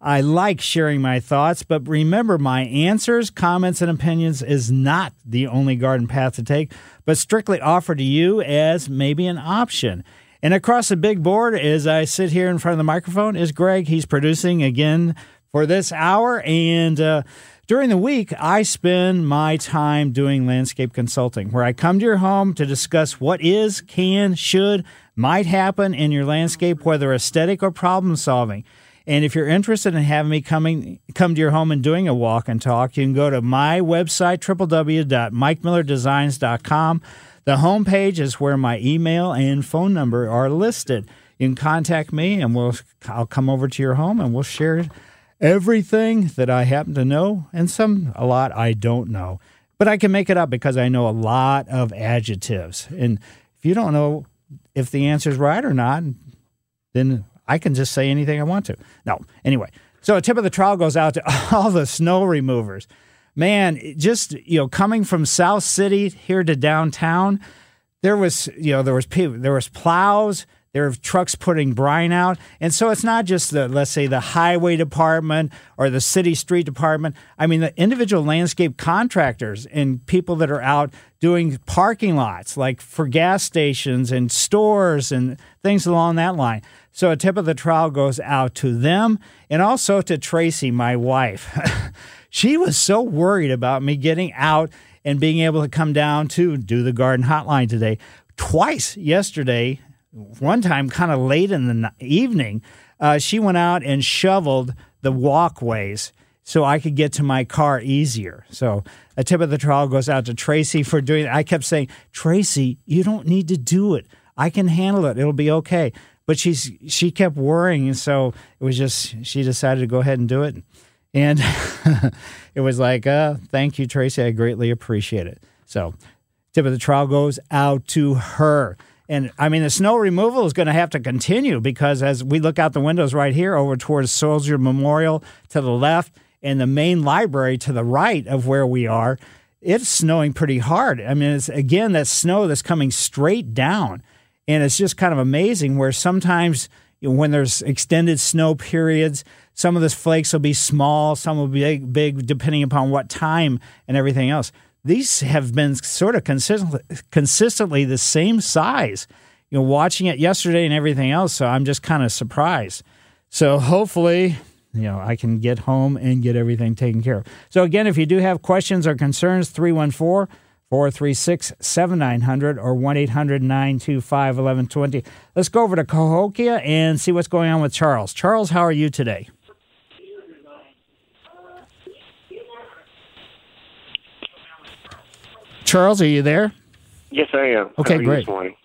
I like sharing my thoughts, but remember my answers, comments, and opinions is not the only garden path to take, but strictly offered to you as maybe an option. And across the big board, as I sit here in front of the microphone, is Greg. He's producing again for this hour. And uh, during the week, I spend my time doing landscape consulting, where I come to your home to discuss what is, can, should, might happen in your landscape, whether aesthetic or problem solving. And if you're interested in having me coming come to your home and doing a walk and talk, you can go to my website, www.mikemillerdesigns.com. The homepage is where my email and phone number are listed. You can contact me and we'll I'll come over to your home and we'll share everything that I happen to know and some a lot I don't know. But I can make it up because I know a lot of adjectives. And if you don't know if the answer is right or not, then I can just say anything I want to. No, anyway. So a tip of the trowel goes out to all the snow removers. Man, just you know, coming from South City here to downtown, there was you know there was people, there was plows, there are trucks putting brine out, and so it's not just the let's say the highway department or the city street department. I mean, the individual landscape contractors and people that are out doing parking lots, like for gas stations and stores and things along that line. So a tip of the trowel goes out to them and also to Tracy, my wife. she was so worried about me getting out and being able to come down to do the garden hotline today. Twice yesterday, one time kind of late in the evening, uh, she went out and shoveled the walkways so I could get to my car easier. So a tip of the trowel goes out to Tracy for doing it. I kept saying, Tracy, you don't need to do it. I can handle it. It'll be okay. But she's she kept worrying, so it was just she decided to go ahead and do it. And it was like, uh, thank you, Tracy. I greatly appreciate it. So tip of the trowel goes out to her. And I mean, the snow removal is going to have to continue because as we look out the windows right here over towards Soldier Memorial to the left and the main library to the right of where we are, it's snowing pretty hard. I mean, it's again that snow that's coming straight down. And it's just kind of amazing where sometimes when there's extended snow periods, some of the flakes will be small, some will be big depending upon what time and everything else. These have been sort of consistently, consistently the same size. You know, watching it yesterday and everything else, so I'm just kind of surprised. So hopefully, you know, I can get home and get everything taken care of. So again, if you do have questions or concerns, 314 436 7900 or 1 800 925 1120. Let's go over to Cahokia and see what's going on with Charles. Charles, how are you today? Charles, are you there? Yes, I am. Okay, How are you great. This morning?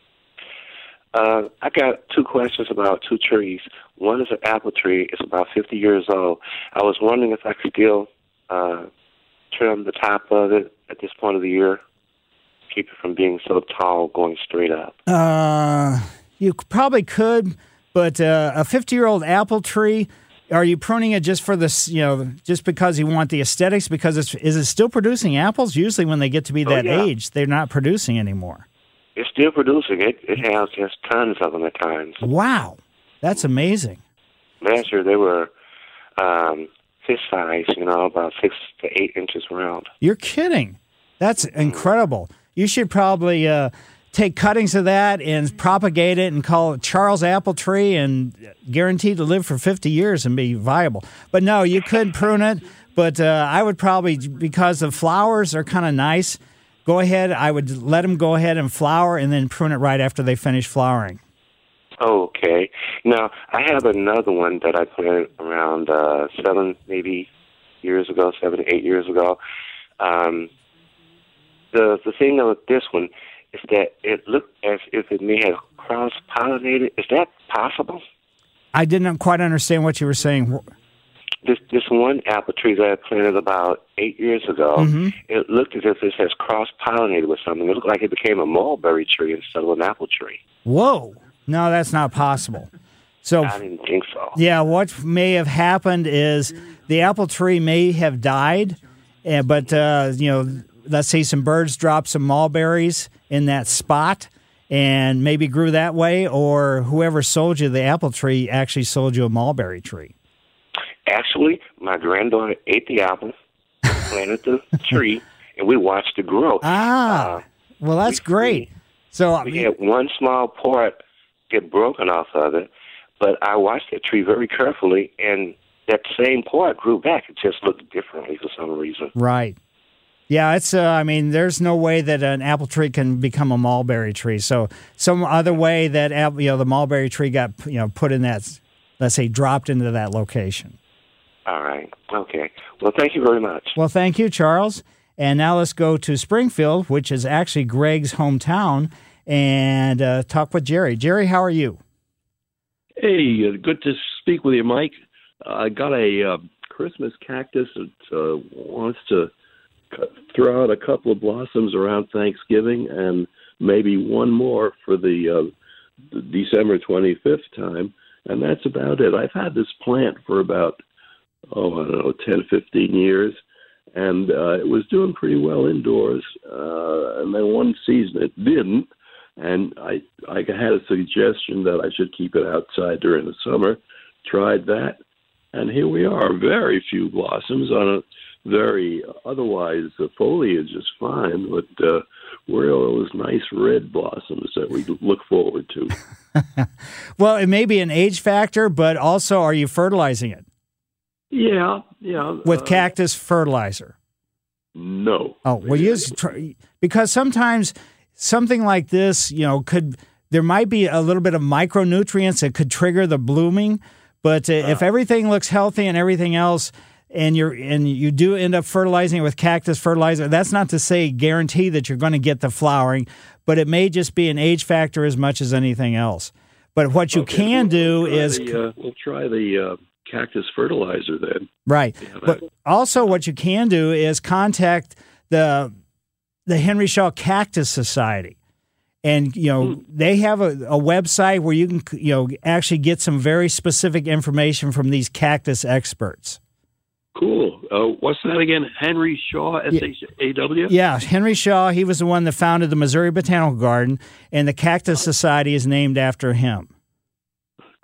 Uh, I got two questions about two trees. One is an apple tree. It's about 50 years old. I was wondering if I could still uh, trim the top of it at this point of the year, keep it from being so tall going straight up. Uh, you probably could, but uh, a 50 year old apple tree, are you pruning it just for this, you know, just because you want the aesthetics? Because it's, is it still producing apples? Usually, when they get to be Oh, that yeah. age, they're not producing anymore. It's still producing. It it has just tons of them at times. Wow, that's amazing. Last year they were um, fist size, you know, about six to eight inches round. You're kidding. That's incredible. You should probably uh, take cuttings of that and propagate it and call it Charles Apple Tree and guaranteed to live for 50 years and be viable. But no, you could prune it. But uh, I would probably, because the flowers are kind of nice, go ahead. I would let them go ahead and flower and then prune it right after they finish flowering. Okay. Now I have another one that I planted around uh, seven, maybe years ago, seven eight years ago. Um, the the thing about this one is that it looked as if it may have cross pollinated. Is that possible? I didn't quite understand what you were saying. This this one apple tree that I planted about eight years ago, Mhm. it looked as if this has cross pollinated with something. It looked like it became a mulberry tree instead of an apple tree. Whoa. No, that's not possible. So I didn't think so. Yeah, what may have happened is the apple tree may have died, eh, but uh, you know, let's say some birds dropped some mulberries in that spot and maybe grew that way, or whoever sold you the apple tree actually sold you a mulberry tree. Actually, my granddaughter ate the apple, planted the tree, and we watched it grow. Ah, well, that's great. So Uh, We had one small part get broken off of it, but I watched that tree very carefully, and that same part grew back. It just looked differently for some reason. Right. Yeah, it's. Uh, I mean, there's no way that an apple tree can become a mulberry tree. So some other way that you know, the mulberry tree got you know put in that, let's say, dropped into that location. All right. Okay. Well, thank you very much. Well, thank you, Charles. And now let's go to Springfield, which is actually Greg's hometown, and uh, talk with Jerry. Jerry, how are you? Hey, uh, good to speak with you, Mike. Uh, I got a uh, Christmas cactus that uh, wants to cut, throw out a couple of blossoms around Thanksgiving and maybe one more for the, uh, December 25th time. And that's about it. I've had this plant for about, oh, I don't know, 10, 15 years. And uh, it was doing pretty well indoors. Uh, and then one season it didn't and I I had a suggestion that I should keep it outside during the summer. Tried that, and here we are. Very few blossoms on a very otherwise the foliage is fine, but uh, where are those nice red blossoms that we look forward to? Well, it may be an age factor, but also, are you fertilizing it Yeah, yeah. with uh, cactus fertilizer? No. Oh, well, use tr- because sometimes something like this, you know, could there might be a little bit of micronutrients that could trigger the blooming, but uh, if everything looks healthy and everything else, and you're and you do end up fertilizing it with cactus fertilizer. That's not to say guarantee that you're going to get the flowering, but it may just be an age factor as much as anything else. But what you Okay, can do we'll is the, uh, we'll try the uh, cactus fertilizer then. Right. But also, what you can do is contact the the Henry Shaw Cactus Society, and you know they have a, a website where you can you know actually get some very specific information from these cactus experts. Cool. Uh, what's that again? Henry Shaw, S H A W. Yeah, Henry Shaw. He was the one that founded the Missouri Botanical Garden, and the Cactus Society is named after him.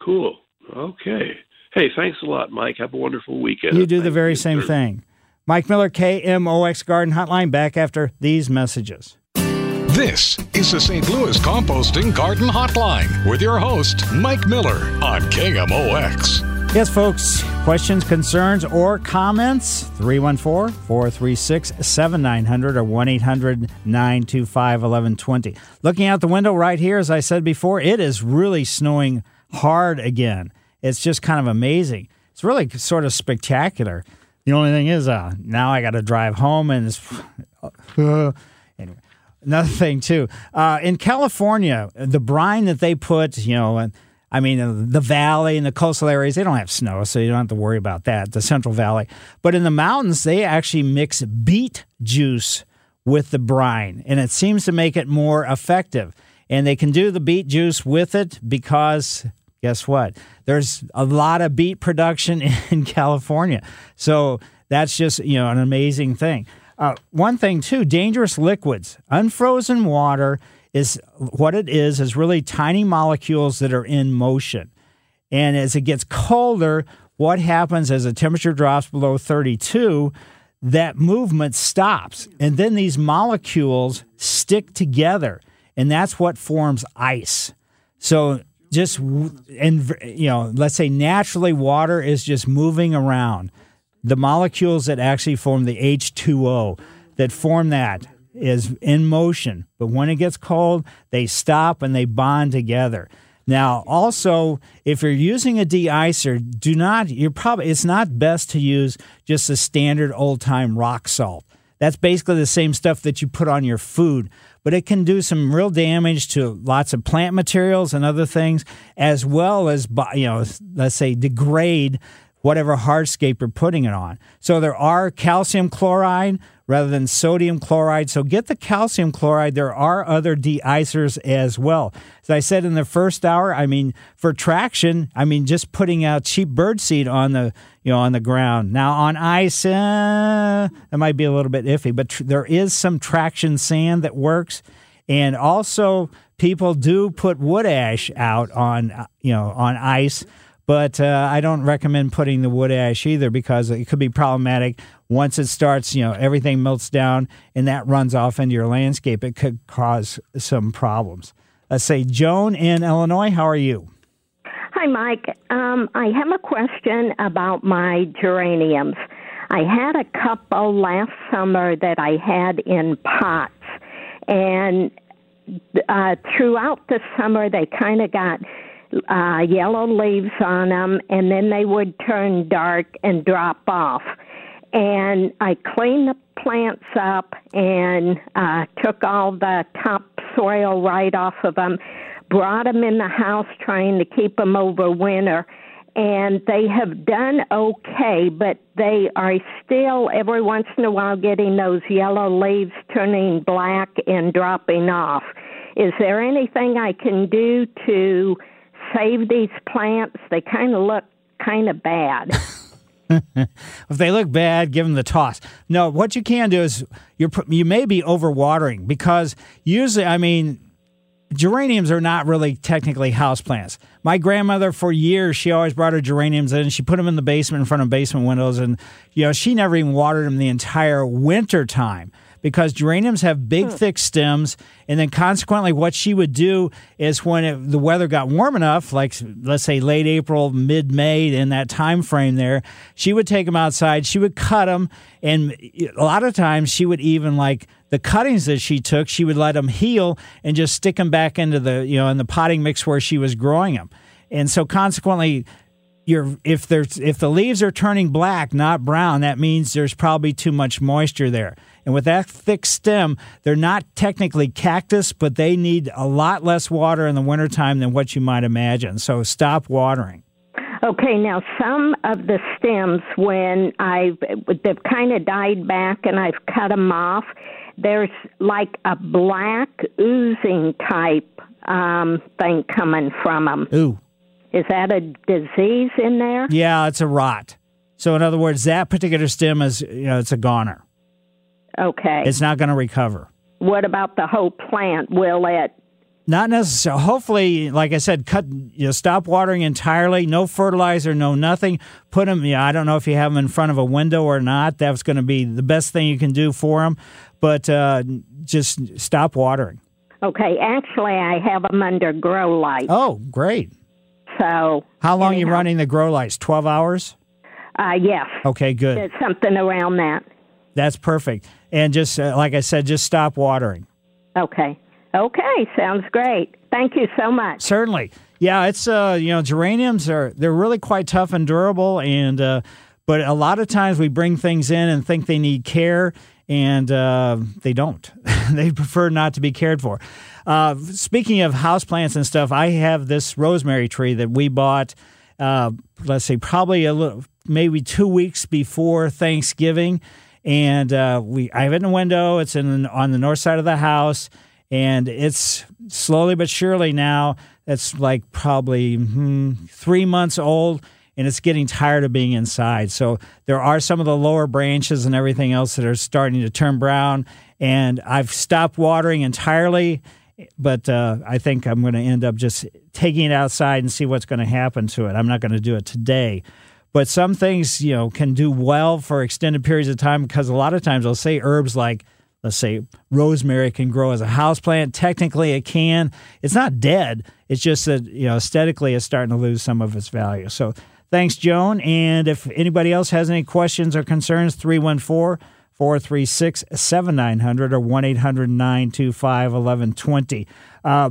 Cool. Okay. Hey, thanks a lot, Mike. Have a wonderful weekend. You do the very same thing. Mike Miller, KMOX Garden Hotline. Back after these messages. This is the St. Louis Composting Garden Hotline with your host, Mike Miller on KMOX. Yes, folks, questions, concerns, or comments? 314 436 7900 or 1 800 925 1120. Looking out the window right here, as I said before, it is really snowing hard again. It's just kind of amazing. It's really sort of spectacular. The only thing is, uh, now I got to drive home, and it's. anyway, another thing, too. Uh, in California, the brine that they put, you know, and I mean, the valley and the coastal areas, they don't have snow, so you don't have to worry about that, the Central Valley. But in the mountains, they actually mix beet juice with the brine, and it seems to make it more effective. And they can do the beet juice with it because guess what? There's a lot of beet production in California. So that's just, you know, an amazing thing. Uh, one thing, too dangerous liquids, unfrozen water is what it is is really tiny molecules that are in motion. And as it gets colder, what happens as the temperature drops below 32, that movement stops. And then these molecules stick together. And that's what forms ice. So just and you know, let's say naturally water is just moving around. The molecules that actually form the H2O that form that is in motion, but when it gets cold, they stop and they bond together. Now, also, if you're using a de-icer, do not. You're probably it's not best to use just a standard old time rock salt. That's basically the same stuff that you put on your food, but it can do some real damage to lots of plant materials and other things, as well as you know, let's say degrade whatever hardscape you're putting it on. So there are calcium chloride rather than sodium chloride. So get the calcium chloride. There are other de-icers as well. As I said in the first hour, I mean for traction, I mean just putting out cheap birdseed on the you know on the ground. Now on ice, uh, it might be a little bit iffy, but tr- there is some traction sand that works, and also people do put wood ash out on uh, you know on ice but uh, I don't recommend putting the wood ash either because it could be problematic. Once it starts, you know, everything melts down and that runs off into your landscape. It could cause some problems. Let's say, Joan in Illinois, how are you? Hi, Mike. Um, I have a question about my geraniums. I had a couple last summer that I had in pots, and uh, throughout the summer they kind of got uh, yellow leaves on them, and then they would turn dark and drop off. And I cleaned the plants up and uh, took all the topsoil right off of them, brought them in the house trying to keep them over winter. And they have done okay, but they are still every once in a while getting those yellow leaves turning black and dropping off. Is there anything I can do to save these plants? They kind of look kind of bad. if they look bad, give them the toss. No, what you can do is you you may be overwatering because usually, I mean, geraniums are not really technically houseplants. My grandmother, for years, she always brought her geraniums in. She put them in the basement in front of basement windows, and you know she never even watered them the entire winter time because geraniums have big, hmm. thick stems. And then consequently, what she would do is when it, the weather got warm enough, like let's say late April, mid May, in that time frame there, she would take them outside. She would cut them. And a lot of times she would even like the cuttings that she took, she would let them heal and just stick them back into the, you know, in the potting mix where she was growing them. And so consequently, you're if there's if the leaves are turning black, not brown, that means there's probably too much moisture there. And with that thick stem, they're not technically cactus, but they need a lot less water in the wintertime than what you might imagine. So stop watering. Okay, now some of the stems, when I've they've kind of died back and I've cut them off, there's like a black oozing type um, thing coming from them. Ooh. Is that a disease in there? Yeah, it's a rot. So in other words, that particular stem is you know it's a goner. Okay. It's not going to recover. What about the whole plant? Will it? Not necessarily. Hopefully, like I said, cut. You know, stop watering entirely. No fertilizer. No nothing. Put them. Yeah, I don't know if you have them in front of a window or not. That's going to be the best thing you can do for them. But uh, just stop watering. Okay. Actually, I have them under grow lights. Oh, great. So. How long anyhow, you running the grow lights? Twelve hours. Uh, yes. Okay, good. It's something around that. That's perfect. And just uh, like I said, just stop watering. Okay. Okay, sounds great. Thank you so much. Certainly. Yeah, it's uh, you know, geraniums are they're really quite tough and durable and uh, but a lot of times we bring things in and think they need care and uh, they don't. they prefer not to be cared for. Uh, speaking of houseplants and stuff, I have this rosemary tree that we bought uh, let's say probably a little maybe 2 weeks before Thanksgiving and uh, we I have it in a window. It's in on the north side of the house, and it's slowly but surely now. It's like probably hmm, three months old, and it's getting tired of being inside. So there are some of the lower branches and everything else that are starting to turn brown, and I've stopped watering entirely. But uh, I think I'm going to end up just taking it outside and see what's going to happen to it. I'm not going to do it today. But some things you know can do well for extended periods of time because a lot of times I'll say herbs like let's say rosemary can grow as a house plant. Technically it can. It's not dead. It's just that you know aesthetically it's starting to lose some of its value. So thanks joan. And if anybody else has any questions or concerns 314 436 7900 or 1 800 925 1120. Uh,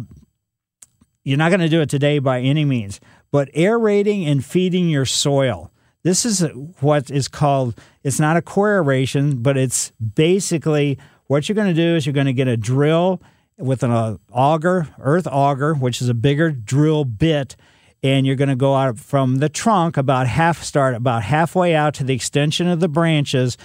you're not going to do it today by any means, but aerating and feeding your soil. This is what is called, it's not a core aeration, but it's basically what you're going to do is you're going to get a drill with an uh, auger, earth auger, which is a bigger drill bit, and you're going to go out from the trunk about half, start about halfway out to the extension of the branches,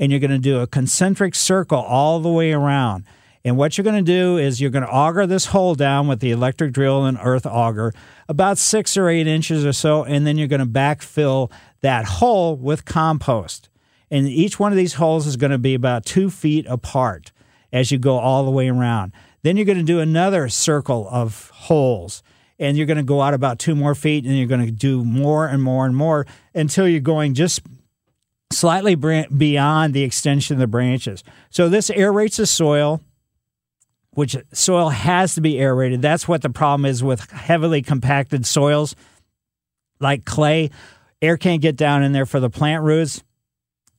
and you're going to do a concentric circle all the way around. And what you're going to do is you're going to auger this hole down with the electric drill and earth auger about six or eight inches or so, and then you're going to backfill that hole with compost. And each one of these holes is going to be about two feet apart as you go all the way around. Then you're going to do another circle of holes, and you're going to go out about two more feet, and you're going to do more and more and more until you're going just slightly beyond the extension of the branches. So this aerates the soil which soil has to be aerated. That's what the problem is with heavily compacted soils like clay. Air can't get down in there for the plant roots.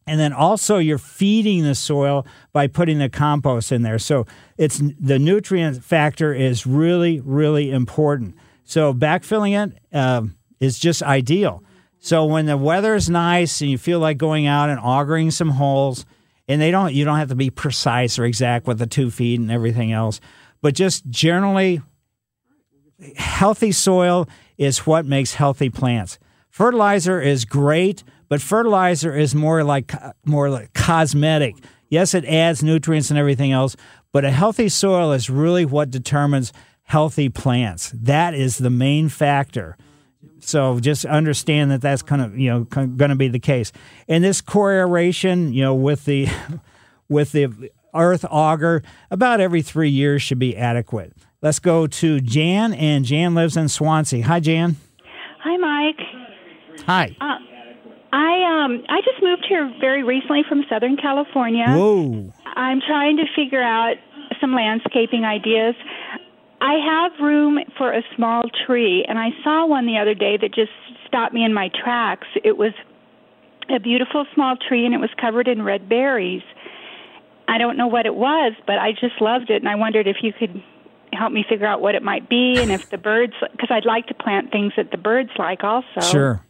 And then also you're feeding the soil by putting the compost in there. So it's the nutrient factor is really, really important. So backfilling it uh, is just ideal. So when the weather is nice and you feel like going out and augering some holes – and they don't you don't have to be precise or exact with the two feet and everything else but just generally healthy soil is what makes healthy plants. Fertilizer is great but fertilizer is more like more like cosmetic. Yes it adds nutrients and everything else but a healthy soil is really what determines healthy plants. That is the main factor so just understand that that's kind of you know going to be the case. And this core aeration, you know, with the with the earth auger, about every three years should be adequate. Let's go to Jan, and Jan lives in Swansea. Hi, Jan. Hi, Mike. Hi. Uh, I um I just moved here very recently from Southern California. Whoa. I'm trying to figure out some landscaping ideas. I have room for a small tree, and I saw one the other day that just stopped me in my tracks. It was a beautiful small tree, and it was covered in red berries. I don't know what it was, but I just loved it, and I wondered if you could help me figure out what it might be, and if the birds, because I'd like to plant things that the birds like also. Sure.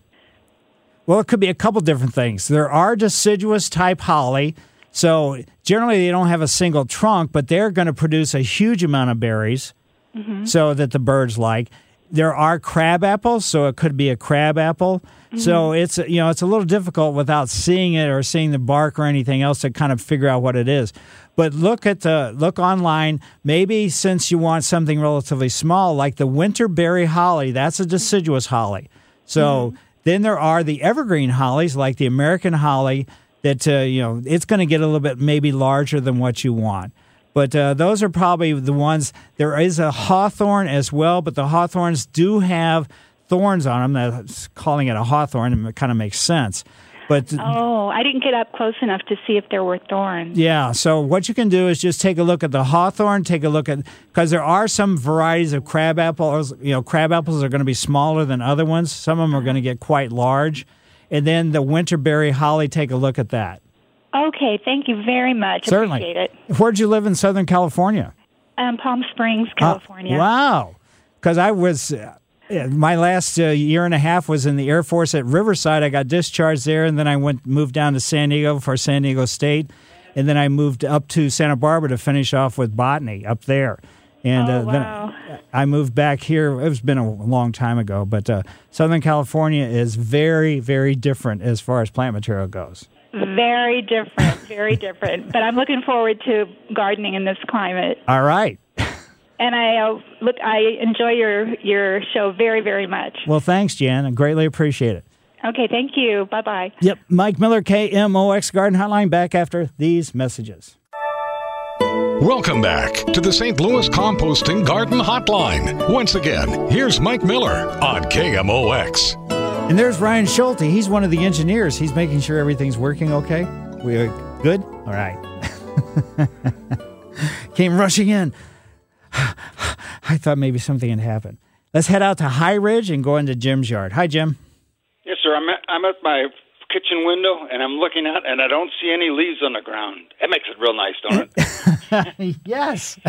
Well, it could be a couple different things. There are deciduous type holly. So generally, they don't have a single trunk, but they're going to produce a huge amount of berries Mhm. so that the birds like. There are crab apples, so it could be a crab apple. So it's you know it's a little difficult without seeing it or seeing the bark or anything else to kind of figure out what it is. But look at the look online. Maybe since you want something relatively small, like the winterberry holly, that's a deciduous holly. So then there are the evergreen hollies, like the American holly, that uh, you know it's going to get a little bit maybe larger than what you want. But uh, those are probably the ones. There is a hawthorn as well, but the hawthorns do have thorns on them. That's calling it a hawthorn, and it kind of makes sense. But Oh, I didn't get up close enough to see if there were thorns. yeah, so what you can do is just take a look at the hawthorn, take a look at because there are some varieties of crab apples. You know, crab apples are going to be smaller than other ones. Some of them are going to get quite large, and then the winterberry holly. Take a look at that. Okay, thank you very much. Certainly. Appreciate it. Where'd you live in Southern California? Um, Palm Springs, California. Uh, wow, because I was. Uh, my last uh, year and a half was in the Air Force at Riverside. I got discharged there, and then I went moved down to San Diego for San Diego State, and then I moved up to Santa Barbara to finish off with botany up there. And Oh, uh, then. I moved back here. It's been a long time ago, but uh, Southern California is very, very different as far as plant material goes. Very different, very different. But I'm looking forward to gardening in this climate. All right. And I uh, look, I enjoy your your show very, very much. Well, thanks, Jan. I greatly appreciate it. Okay, thank you. Bye bye. Yep. Mike Miller, KMOX Garden Hotline, back after these messages. Welcome back to the St. Louis Composting Garden Hotline. Once again, here's Mike Miller on KMOX. And there's Ryan Schulte. He's one of the engineers. He's making sure everything's working okay. We are good? All right. Came rushing in. I thought maybe something had happened. Let's head out to High Ridge and go into Jim's yard. Hi, Jim. Yes, sir. I'm at, I'm at my kitchen window and I'm looking out and I don't see any leaves on the ground. That makes it real nice, don't it? yes.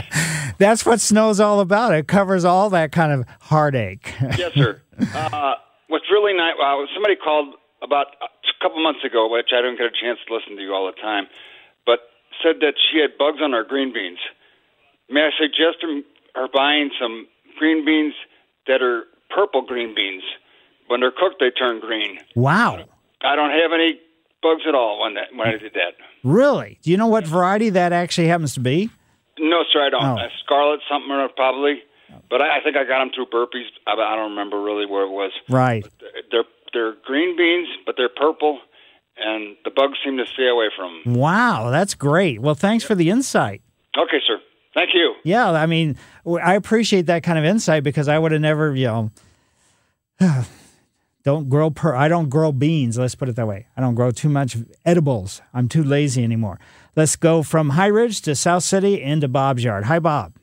That's what snow's all about. It covers all that kind of heartache. yes, sir. Uh, what's really nice, uh, somebody called about a couple months ago, which I don't get a chance to listen to you all the time, but said that she had bugs on her green beans. May I suggest her, her buying some green beans that are purple green beans? When they're cooked, they turn green. wow. I don't have any bugs at all when that when I did that. Really? Do you know what variety that actually happens to be? No, sir, I don't. Oh. Uh, Scarlet something or probably, but I, I think I got them through Burpee's. I, I don't remember really where it was. Right. They're they're green beans, but they're purple, and the bugs seem to stay away from them. Wow, that's great. Well, thanks for the insight. Okay, sir. Thank you. Yeah, I mean, I appreciate that kind of insight because I would have never, you know, don't grow per. I don't grow beans. Let's put it that way. I don't grow too much edibles. I'm too lazy anymore. Let's go from High Ridge to South City into Bob's yard. Hi, Bob.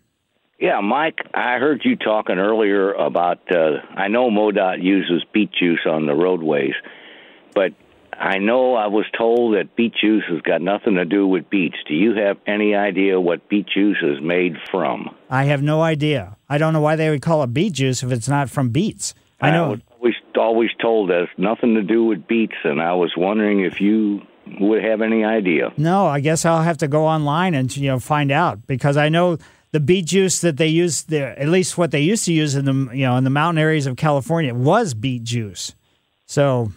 Yeah, Mike, I heard you talking earlier about. Uh, I know MoDOT uses beet juice on the roadways, but I know I was told that beet juice has got nothing to do with beets. Do you have any idea what beet juice is made from? I have no idea. I don't know why they would call it beet juice if it's not from beets. I know. was always always told that it's nothing to do with beets, and I was wondering if you would have any idea. No, I guess I'll have to go online and you know find out because I know the beet juice that they use there, at least what they used to use in the you know in the mountain areas of California was beet juice. So,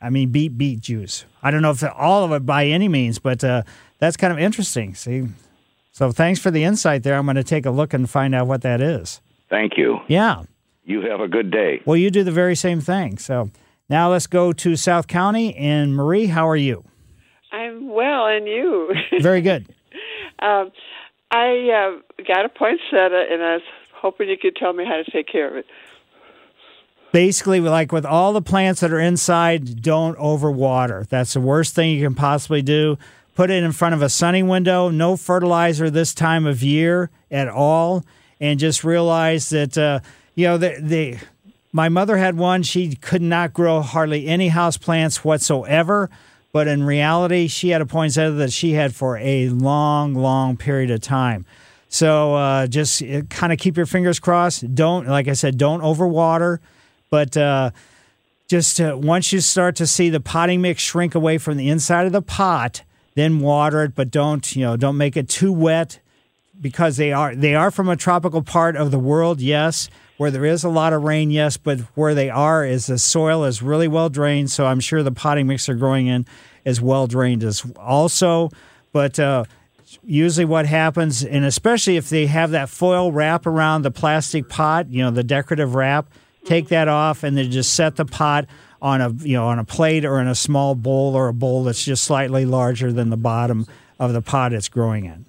I mean beet beet juice. I don't know if all of it by any means, but uh, that's kind of interesting. See, so thanks for the insight there. I'm going to take a look and find out what that is. Thank you. Yeah. You have a good day. Well, you do the very same thing. So now let's go to South County and Marie. How are you? I'm well, and you? Very good. um, I uh, got a poinsettia, and I was hoping you could tell me how to take care of it. basically like with all the plants that are inside don't overwater. That's the worst thing you can possibly do. Put it in front of a sunny window. No fertilizer this time of year at all. And just realize that uh, you know the, the my mother had one. She could not grow hardly any house plants whatsoever but in reality she had a poinsettia that she had for a long long period of time. So uh, just kind of keep your fingers crossed. Don't like i said don't overwater. But uh, just uh, once you start to see the potting mix shrink away from the inside of the pot, then water it, but don't you know don't make it too wet because they are they are from a tropical part of the world, yes, where there is a lot of rain, yes, but where they are is the soil is really well drained, so I'm sure the potting mix they're growing in is well drained as also, but. Uh, usually what happens and especially if they have that foil wrap around the plastic pot you know the decorative wrap take that off and then just set the pot on a you know on a plate or in a small bowl or a bowl that's just slightly larger than the bottom of the pot it's growing in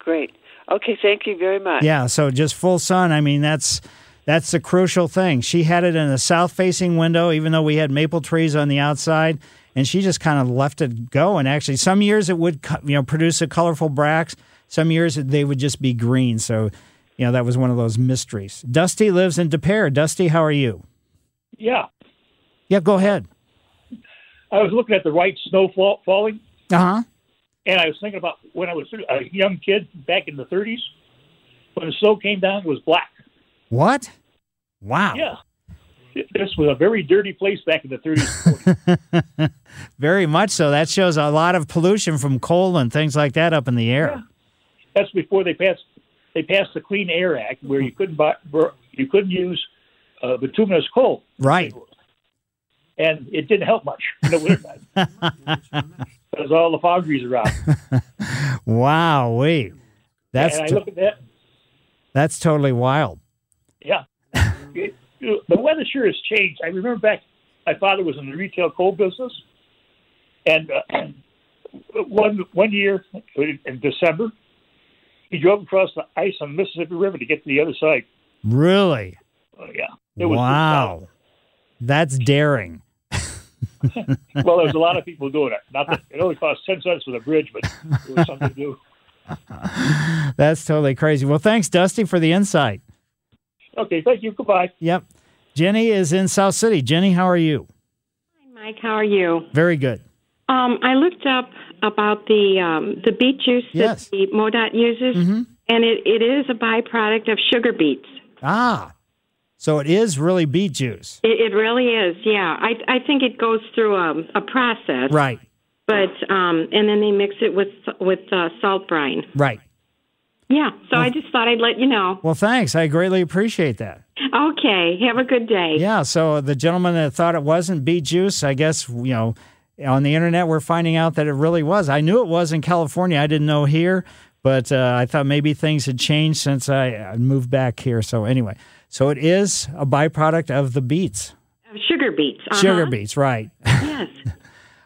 Great. Okay, thank you very much. yeah so just full sun i mean that's that's the crucial thing. She had it in a south facing window even though we had maple trees on the outside and she just kind of left it go and actually. Some years it would you know produce a colorful bracts some years they would just be green. So you know that was one of those mysteries. Dusty lives in Des Peres. dusty how are you? Yeah, yeah go ahead. I was looking at the white snow fall, falling, uh-huh. And I was thinking about when I was a young kid back in the 30s, when the snow came down, it was black. What wow Yeah, this was a very dirty place back in the 30s. Very much so. That shows a lot of pollution from coal and things like that up in the air. That's before they passed they passed the Clean Air Act, where you couldn't buy, you couldn't use uh, bituminous coal, Right. and it didn't help much in the wintertime. Because all the foundries around. Wow, wait. That's and I t- look at that. that's totally wild. Yeah. It- the weather sure has changed. I remember back, my father was in the retail coal business, and uh, one one year in December, he drove across the ice on the Mississippi River to get to the other side. Really? Oh, yeah. It was wow. That's daring. well, there was a lot of people doing it. Not that it only cost ten cents for the bridge, but it was something to do. That's totally crazy. Well, thanks, Dusty, for the insight. Okay, thank you. Goodbye. Yep. Jenny is in South City. Jenny, how are you? Hi, Mike, how are you? Very good. Um, I looked up about the um, the beet juice Yes. that the MoDOT uses, and it, it is a byproduct of sugar beets. Ah, so it is really beet juice. It, it really is, yeah. I I think it goes through a, a process, Right, But um, and then they mix it with with uh, salt brine. right. Yeah. So I just thought I'd let you know. Well, thanks. I greatly appreciate that. Okay. Have a good day. Yeah, so the gentleman that thought it wasn't beet juice, I guess, you know, on the internet we're finding out that it really was. I knew it was in California. I didn't know here, but uh, I thought maybe things had changed since I I moved back here. So anyway, so it is a byproduct of the beets. Sugar beets. Uh-huh. Sugar beets, right. Yes.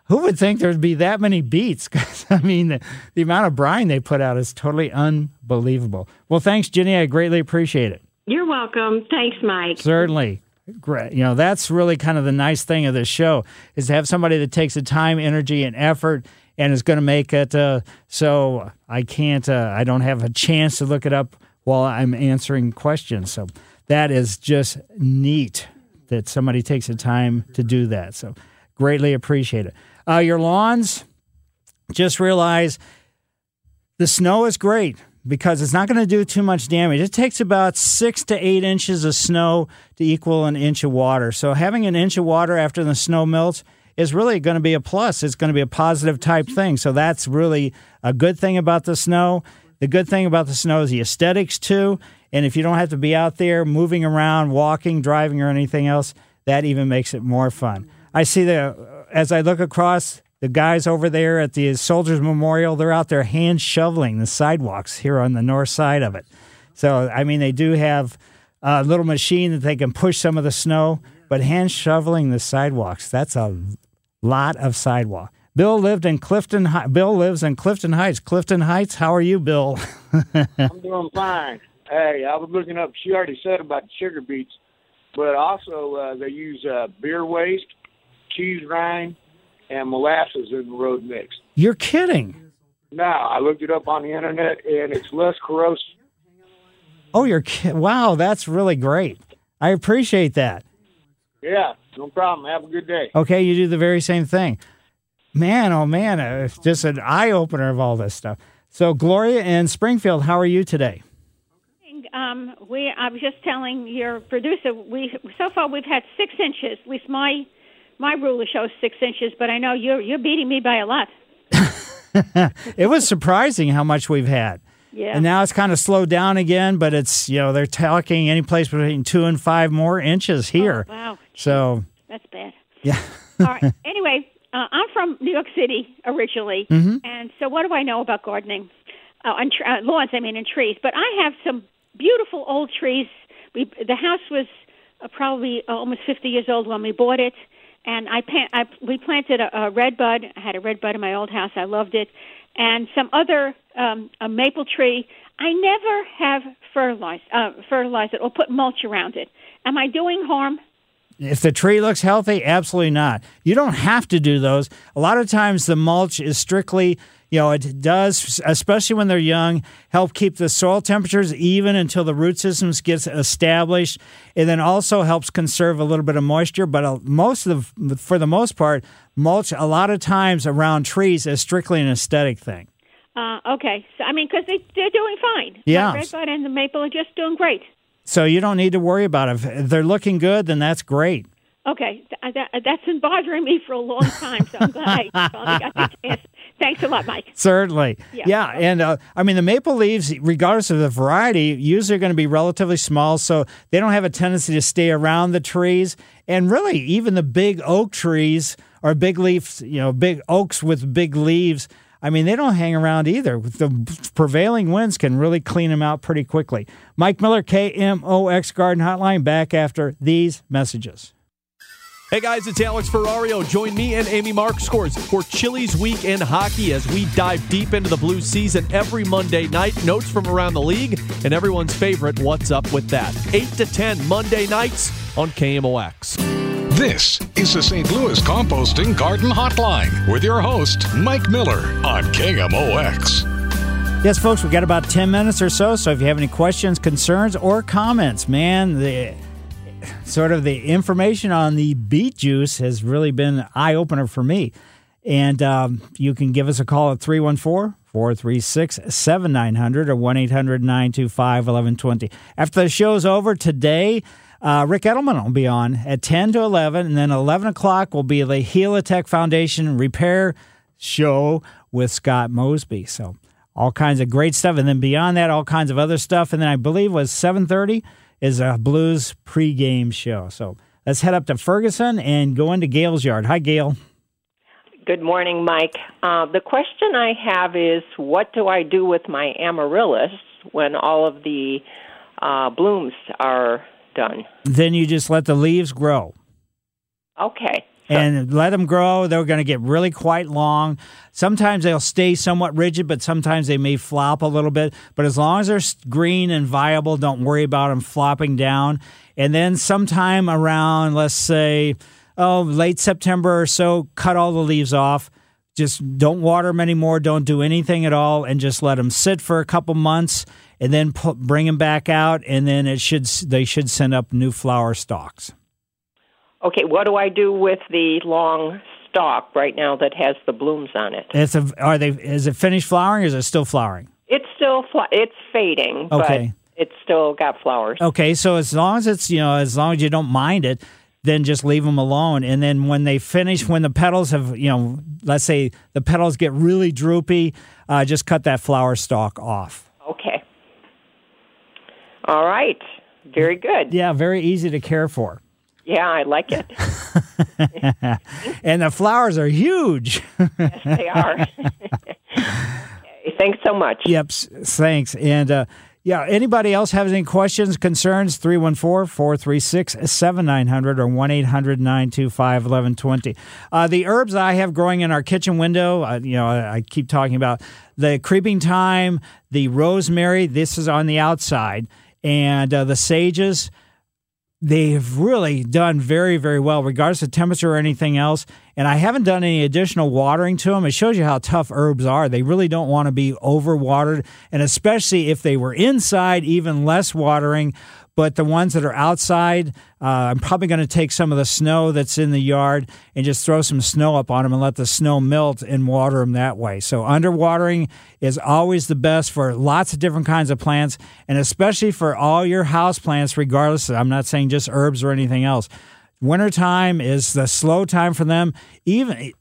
Who would think there'd be that many beets? 'Cause, I mean, the, the amount of brine they put out is totally unbelievable. Well, thanks, Jenny. I greatly appreciate it. You're welcome. Thanks, Mike. Certainly. Great. You know, that's really kind of the nice thing of this show is to have somebody that takes the time, energy, and effort and is going to make it uh, so I can't, uh, I don't have a chance to look it up while I'm answering questions. So that is just neat that somebody takes the time to do that. So greatly appreciate it. Uh, your lawns, just realize the snow is great because it's not going to do too much damage. It takes about six to eight inches of snow to equal an inch of water. So having an inch of water after the snow melts is really going to be a plus. It's going to be a positive type thing. So that's really a good thing about the snow. The good thing about the snow is the aesthetics too. And if you don't have to be out there moving around, walking, driving, or anything else, that even makes it more fun. I see the as I look across the guys over there at the Soldiers Memorial, they're out there hand shoveling the sidewalks here on the north side of it. So, I mean, they do have a little machine that they can push some of the snow, but hand shoveling the sidewalks, that's a lot of sidewalk. Bill lived in Clifton. Bill lives in Clifton Heights. Clifton Heights, how are you, Bill? I'm doing fine. Hey, I was looking up. She already said about the sugar beets, but also uh, they use uh, beer waste, cheese rind, and molasses in the road mix. You're kidding. Now I looked it up on the internet, and it's less corrosive. Oh, you're ki- wow, that's really great. I appreciate that. Yeah, no problem. Have a good day. Okay, you do the very same thing. Man, oh man, uh, it's just an eye opener of all this stuff. So, Gloria in Springfield, how are you today? Um, we, I was just telling your producer, we so far we've had six inches. At least my my ruler shows six inches, but I know you're you're beating me by a lot. it was surprising how much we've had. Yeah. And now it's kind of slowed down again, but it's, you know, they're talking any place between two and five more inches here. Oh, wow. So, That's bad. yeah. All right. Anyway, uh, I'm from New York City originally, Mhm. and so what do I know about gardening? Uh, on tr- uh, lawns, I mean, and trees. But I have some beautiful old trees. We the house was uh, probably uh, almost 50 years old when we bought it, and I, pan- I we planted a, a red bud. I had a red bud in my old house. I loved it, and some other um, a maple tree. I never have fertilized uh, fertilized it or put mulch around it. Am I doing harm? If the tree looks healthy, absolutely not. You don't have to do those. A lot of times the mulch is strictly, you know, it does, especially when they're young, help keep the soil temperatures even until the root systems gets established. It then also helps conserve a little bit of moisture. But uh, most of the, for the most part, mulch a lot of times around trees is strictly an aesthetic thing. Uh, okay, so I mean, because they they're doing fine. Yeah. the red bud and the maple are just doing great. So you don't need to worry about it. If they're looking good, then that's great. Okay, th- that, that's been bothering me for a long time, so I'm glad I finally got the chance. Thanks a lot, Mike. Certainly. Yeah. Yeah. And uh, I mean, the maple leaves, regardless of the variety, usually are going to be relatively small. So they don't have a tendency to stay around the trees. And really, even the big oak trees or big leaves, you know, big oaks with big leaves, I mean, they don't hang around either. The prevailing winds can really clean them out pretty quickly. Mike Miller, KMOX Garden Hotline, back after these messages. Hey guys, it's Alex Ferrario. Join me and Amy Mark Scores for Chili's Week in Hockey as we dive deep into the blue season every Monday night. Notes from around the league and everyone's favorite What's Up with That. 8 to 10 Monday nights on KMOX. This is the St. Louis Composting Garden Hotline with your host, Mike Miller on KMOX. Yes, folks, we've got about 10 minutes or so. So if you have any questions, concerns, or comments, man, the sort of the information on the beet juice has really been an eye opener for me. And um, you can give us a call at 314 436 7900 or 1 800 925 1120. After the show's over today, uh, Ric Edelman will be on at 10 to 11, and then 11 o'clock will be the Helitech Foundation Repair Show with Scott Mosby. So all kinds of great stuff, and then beyond that, all kinds of other stuff. And then I believe was 7:30 is a Blues pregame show. So let's head up to Ferguson and go into Gail's yard. Hi, Gail. Good morning, Mike. Uh, the question I have is what do I do with my amaryllis when all of the uh, blooms are done? Then you just let the leaves grow. Okay. And let them grow. They're going to get really quite long. Sometimes they'll stay somewhat rigid, but sometimes they may flop a little bit. But as long as they're green and viable, don't worry about them flopping down. And then sometime around, let's say, oh, late September or so, cut all the leaves off. Just don't water them anymore. Don't do anything at all, and just let them sit for a couple months, and then pu- bring them back out. And then it should they should send up new flower stalks. Okay, what do I do with the long stalk right now that has the blooms on it? It's a, are they? Is it finished flowering, or is it still flowering? It's still fl- it's fading, Okay. but it's still got flowers. Okay, so as long as it's you know as long as you don't mind it, then just leave them alone. And then when they finish, when the petals have you know, let's say the petals get really droopy, uh, just cut that flower stalk off. Okay. All right. Very good. Yeah, very easy to care for. Yeah, I like it. and the flowers are huge. yes, they are. okay, thanks so much. Yep, thanks. And uh, yeah, anybody else have any questions, concerns? 314 436 7900 or 1 800 925 1120. Uh, The herbs I have growing in our kitchen window, uh, you know, I, I keep talking about the creeping thyme, the rosemary, this is on the outside, and uh, the sages they've really done very, very well, regardless of temperature or anything else. And I haven't done any additional watering to them. It shows you how tough herbs are. They really don't want to be overwatered, and especially if they were inside, even less watering. But the ones that are outside, uh, I'm probably going to take some of the snow that's in the yard and just throw some snow up on them and let the snow melt and water them that way. So underwatering is always the best for lots of different kinds of plants, and especially for all your house plants, regardless. I'm not saying just herbs or anything else. wintertime is the slow time for them. Even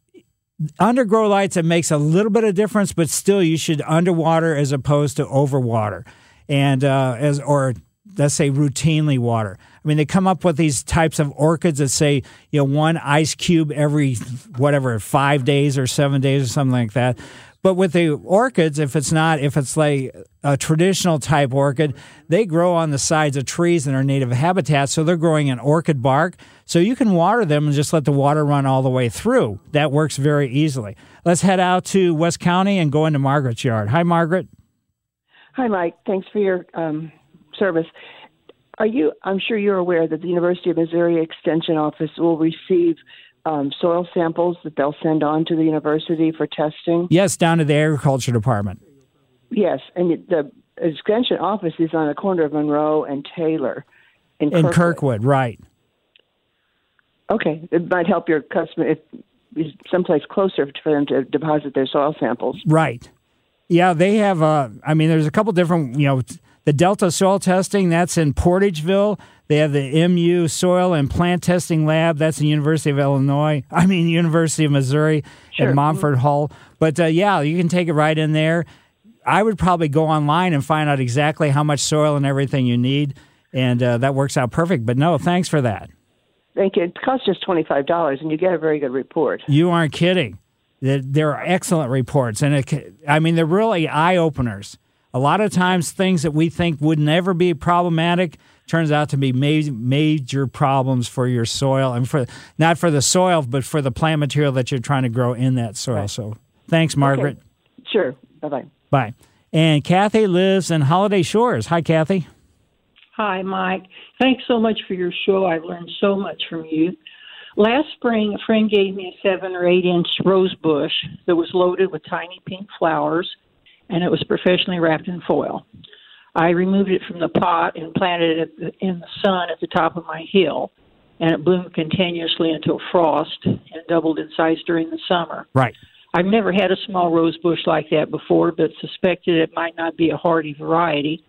undergrow lights, it makes a little bit of difference, but still, you should underwater as opposed to overwater, and uh, as or let's say routinely water. I mean, they come up with these types of orchids that say, you know, one ice cube every whatever five days or seven days or something like that. But with the orchids, if it's not, if it's like a traditional type orchid, they grow on the sides of trees in their native habitat. So they're growing in orchid bark. So you can water them and just let the water run all the way through. That works very easily. Let's head out to West County and go into Margaret's yard. Hi, Margaret. Hi, Mike. Thanks for your um, service. Are you? I'm sure you're aware that the University of Missouri Extension Office will receive um, soil samples that they'll send on to the university for testing. Yes, down to the agriculture department. Yes, and the extension office is on the corner of Monroe and Taylor in, In Kirkwood. Kirkwood, right. Okay, it might help your customer if someplace closer for them to deposit their soil samples. Right. Yeah, they have. Uh, I mean, there's a couple different. You know, the Delta Soil Testing that's in Portageville. They have the MU Soil and Plant Testing Lab. That's the University of Illinois. I mean, University of Missouri Sure. at Mumford Hall. But uh, yeah, you can take it right in there. I would probably go online and find out exactly how much soil and everything you need, and uh, that works out perfect. But no, thanks for that. Thank you. It costs just twenty five dollars, and you get a very good report. You aren't kidding. There- There are excellent reports, and it, I mean they're really eye openers. A lot of times, things that we think would never be problematic turns out to be ma- major problems for your soil, and for not for the soil, but for the plant material that you're trying to grow in that soil. So, thanks, Margaret. Sure. Bye bye. Bye. And Kathy lives in Holiday Shores. Hi, Kathy. Hi, Mike. Thanks so much for your show. I've learned so much from you. Last spring, a friend gave me a seven or eight inch rose bush that was loaded with tiny pink flowers, and it was professionally wrapped in foil. I removed it from the pot and planted it the, in the sun at the top of my hill, and it bloomed continuously until frost and doubled in size during the summer. Right. I've never had a small rose bush like that before, but suspected it might not be a hardy variety.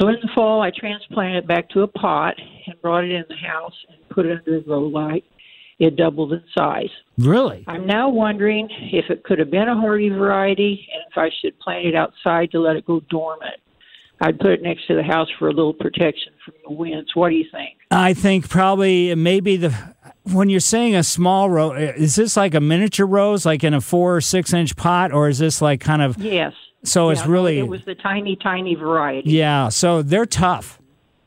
So in the fall, I transplanted it back to a pot and brought it in the house and put it under a grow light. It doubled in size. Really? I'm now wondering if it could have been a hardy variety and if I should plant it outside to let it go dormant. I'd put it next to the house for a little protection from the winds. What do you think? I think probably maybe the when you're saying a small rose, is this like a miniature rose, like in a four or six inch pot, or is this like kind of? Yes. So it's Yeah, no, really It was the tiny, tiny variety. yeah. So they're tough.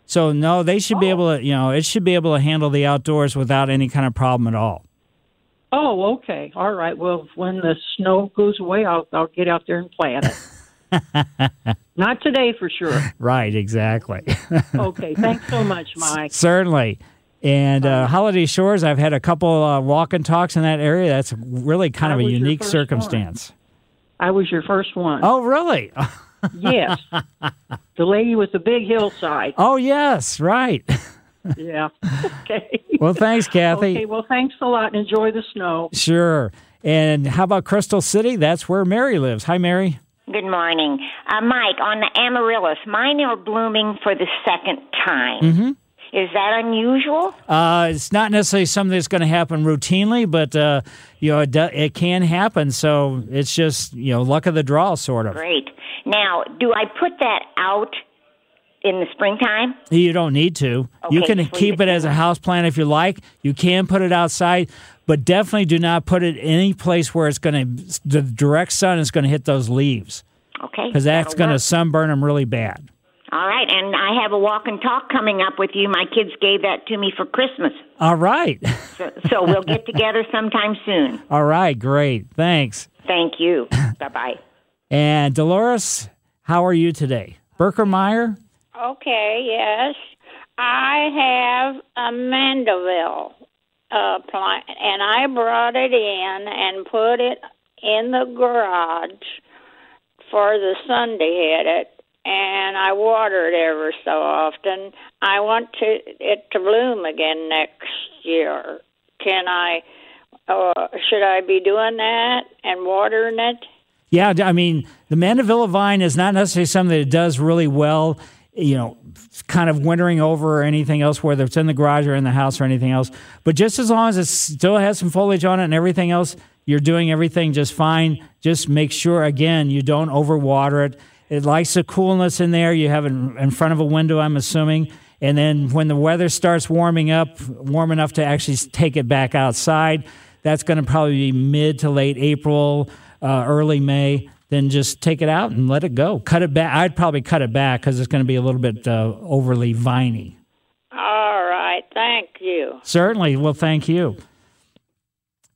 So no, they should be able to. You know, it should be able to handle the outdoors without any kind of problem at all. Oh, okay. All right. Well, when the snow goes away, I'll I'll get out there and plant it. Not today for sure. Right. Exactly. Okay. Thanks so much, Mike. Certainly. And uh, Holiday Shores, I've had a couple uh, walk and talks in that area. That's really kind I of a unique circumstance. I was your first one. Oh, really? yes. The lady with the big hillside. oh, yes. Right. Yeah. Okay. well, thanks, Kathy. Okay. Well, thanks a lot, and enjoy the snow. Sure. And how about Crystal City? That's where Mary lives. Hi, Mary. Good morning. Uh, Mike, on the amaryllis, mine are blooming for the second time. Mm-hmm. Is that unusual? Uh, it's not necessarily something that's going to happen routinely, but uh, you know it, do, it can happen. So it's just you know luck of the draw, sort of. Great. Now, do I put that out in the springtime? You don't need to. you Okay, can just leave keep it it as a house plant if you like. You can put it outside, but definitely do not put it any place where it's going to the direct sun is going to hit those leaves Okay. because that's going to sunburn them really bad. All right, and I have a walk and talk coming up with you. My kids gave that to me for Christmas. All right. So, so we'll get together sometime soon. All right. Great. Thanks. Thank you. bye bye. And Dolores, how are you today? Berkermeyer? Okay, yes. I have a Mandeville uh, plant, and I brought it in and put it in the garage for the sun to hit it, and I water it ever so often. I want to it to bloom again next year. Can I? Uh, should I be doing that and watering it? Yeah, I mean, the Mandevilla vine is not necessarily something that does really well you know, kind of wintering over or anything else, whether it's in the garage or in the house or anything else. But just as long as it still has some foliage on it and everything else, you're doing everything just fine. Just make sure, again, you don't overwater it. It likes the coolness in there. You have it in front of a window, I'm assuming. And then when the weather starts warming up, warm enough to actually take it back outside, that's going to probably be mid to late April, uh, early May then just take it out and let it go. Cut it back. I'd probably cut it back because it's going to be a little bit uh, overly viney. All right. Thank you. Certainly. Well, thank you.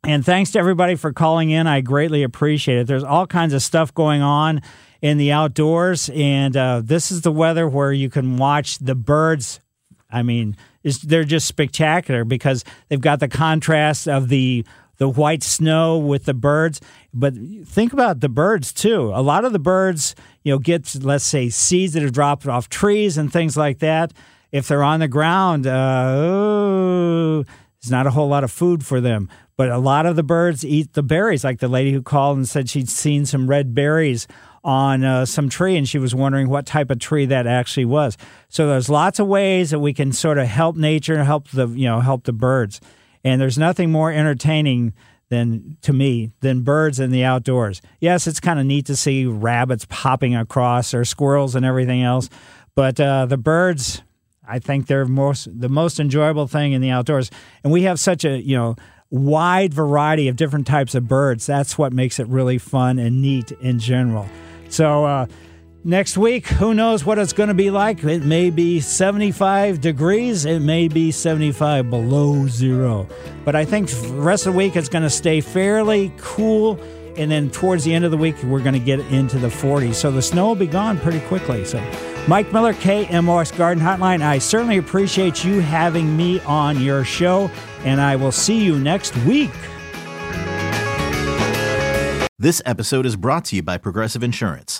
And thanks to everybody for calling in. I greatly appreciate it. There's all kinds of stuff going on in the outdoors, and uh, this is the weather where you can watch the birds. I mean, they're just spectacular because they've got the contrast of the the white snow with the birds. But think about the birds too. A lot of the birds, you know, get let's say seeds that are dropped off trees and things like that. If they're on the ground, uh, oh, there's not a whole lot of food for them. But a lot of the birds eat the berries, like the lady who called and said she'd seen some red berries on uh, some tree and she was wondering what type of tree that actually was. So there's lots of ways that we can sort of help nature, help the you know help the birds. And there's nothing more entertaining than to me than birds in the outdoors. Yes, it's kind of neat to see rabbits popping across or squirrels and everything else, but uh, the birds, I think they're most the most enjoyable thing in the outdoors. And we have such a you know wide variety of different types of birds. That's what makes it really fun and neat in general. So. Uh, Next week, who knows what it's going to be like? It may be 75 degrees, it may be 75 below zero. But I think the rest of the week it's going to stay fairly cool. And then towards the end of the week, we're going to get into the 40s. So the snow will be gone pretty quickly. So, Mike Miller, KMOX Garden Hotline, I certainly appreciate you having me on your show. And I will see you next week. This episode is brought to you by Progressive Insurance.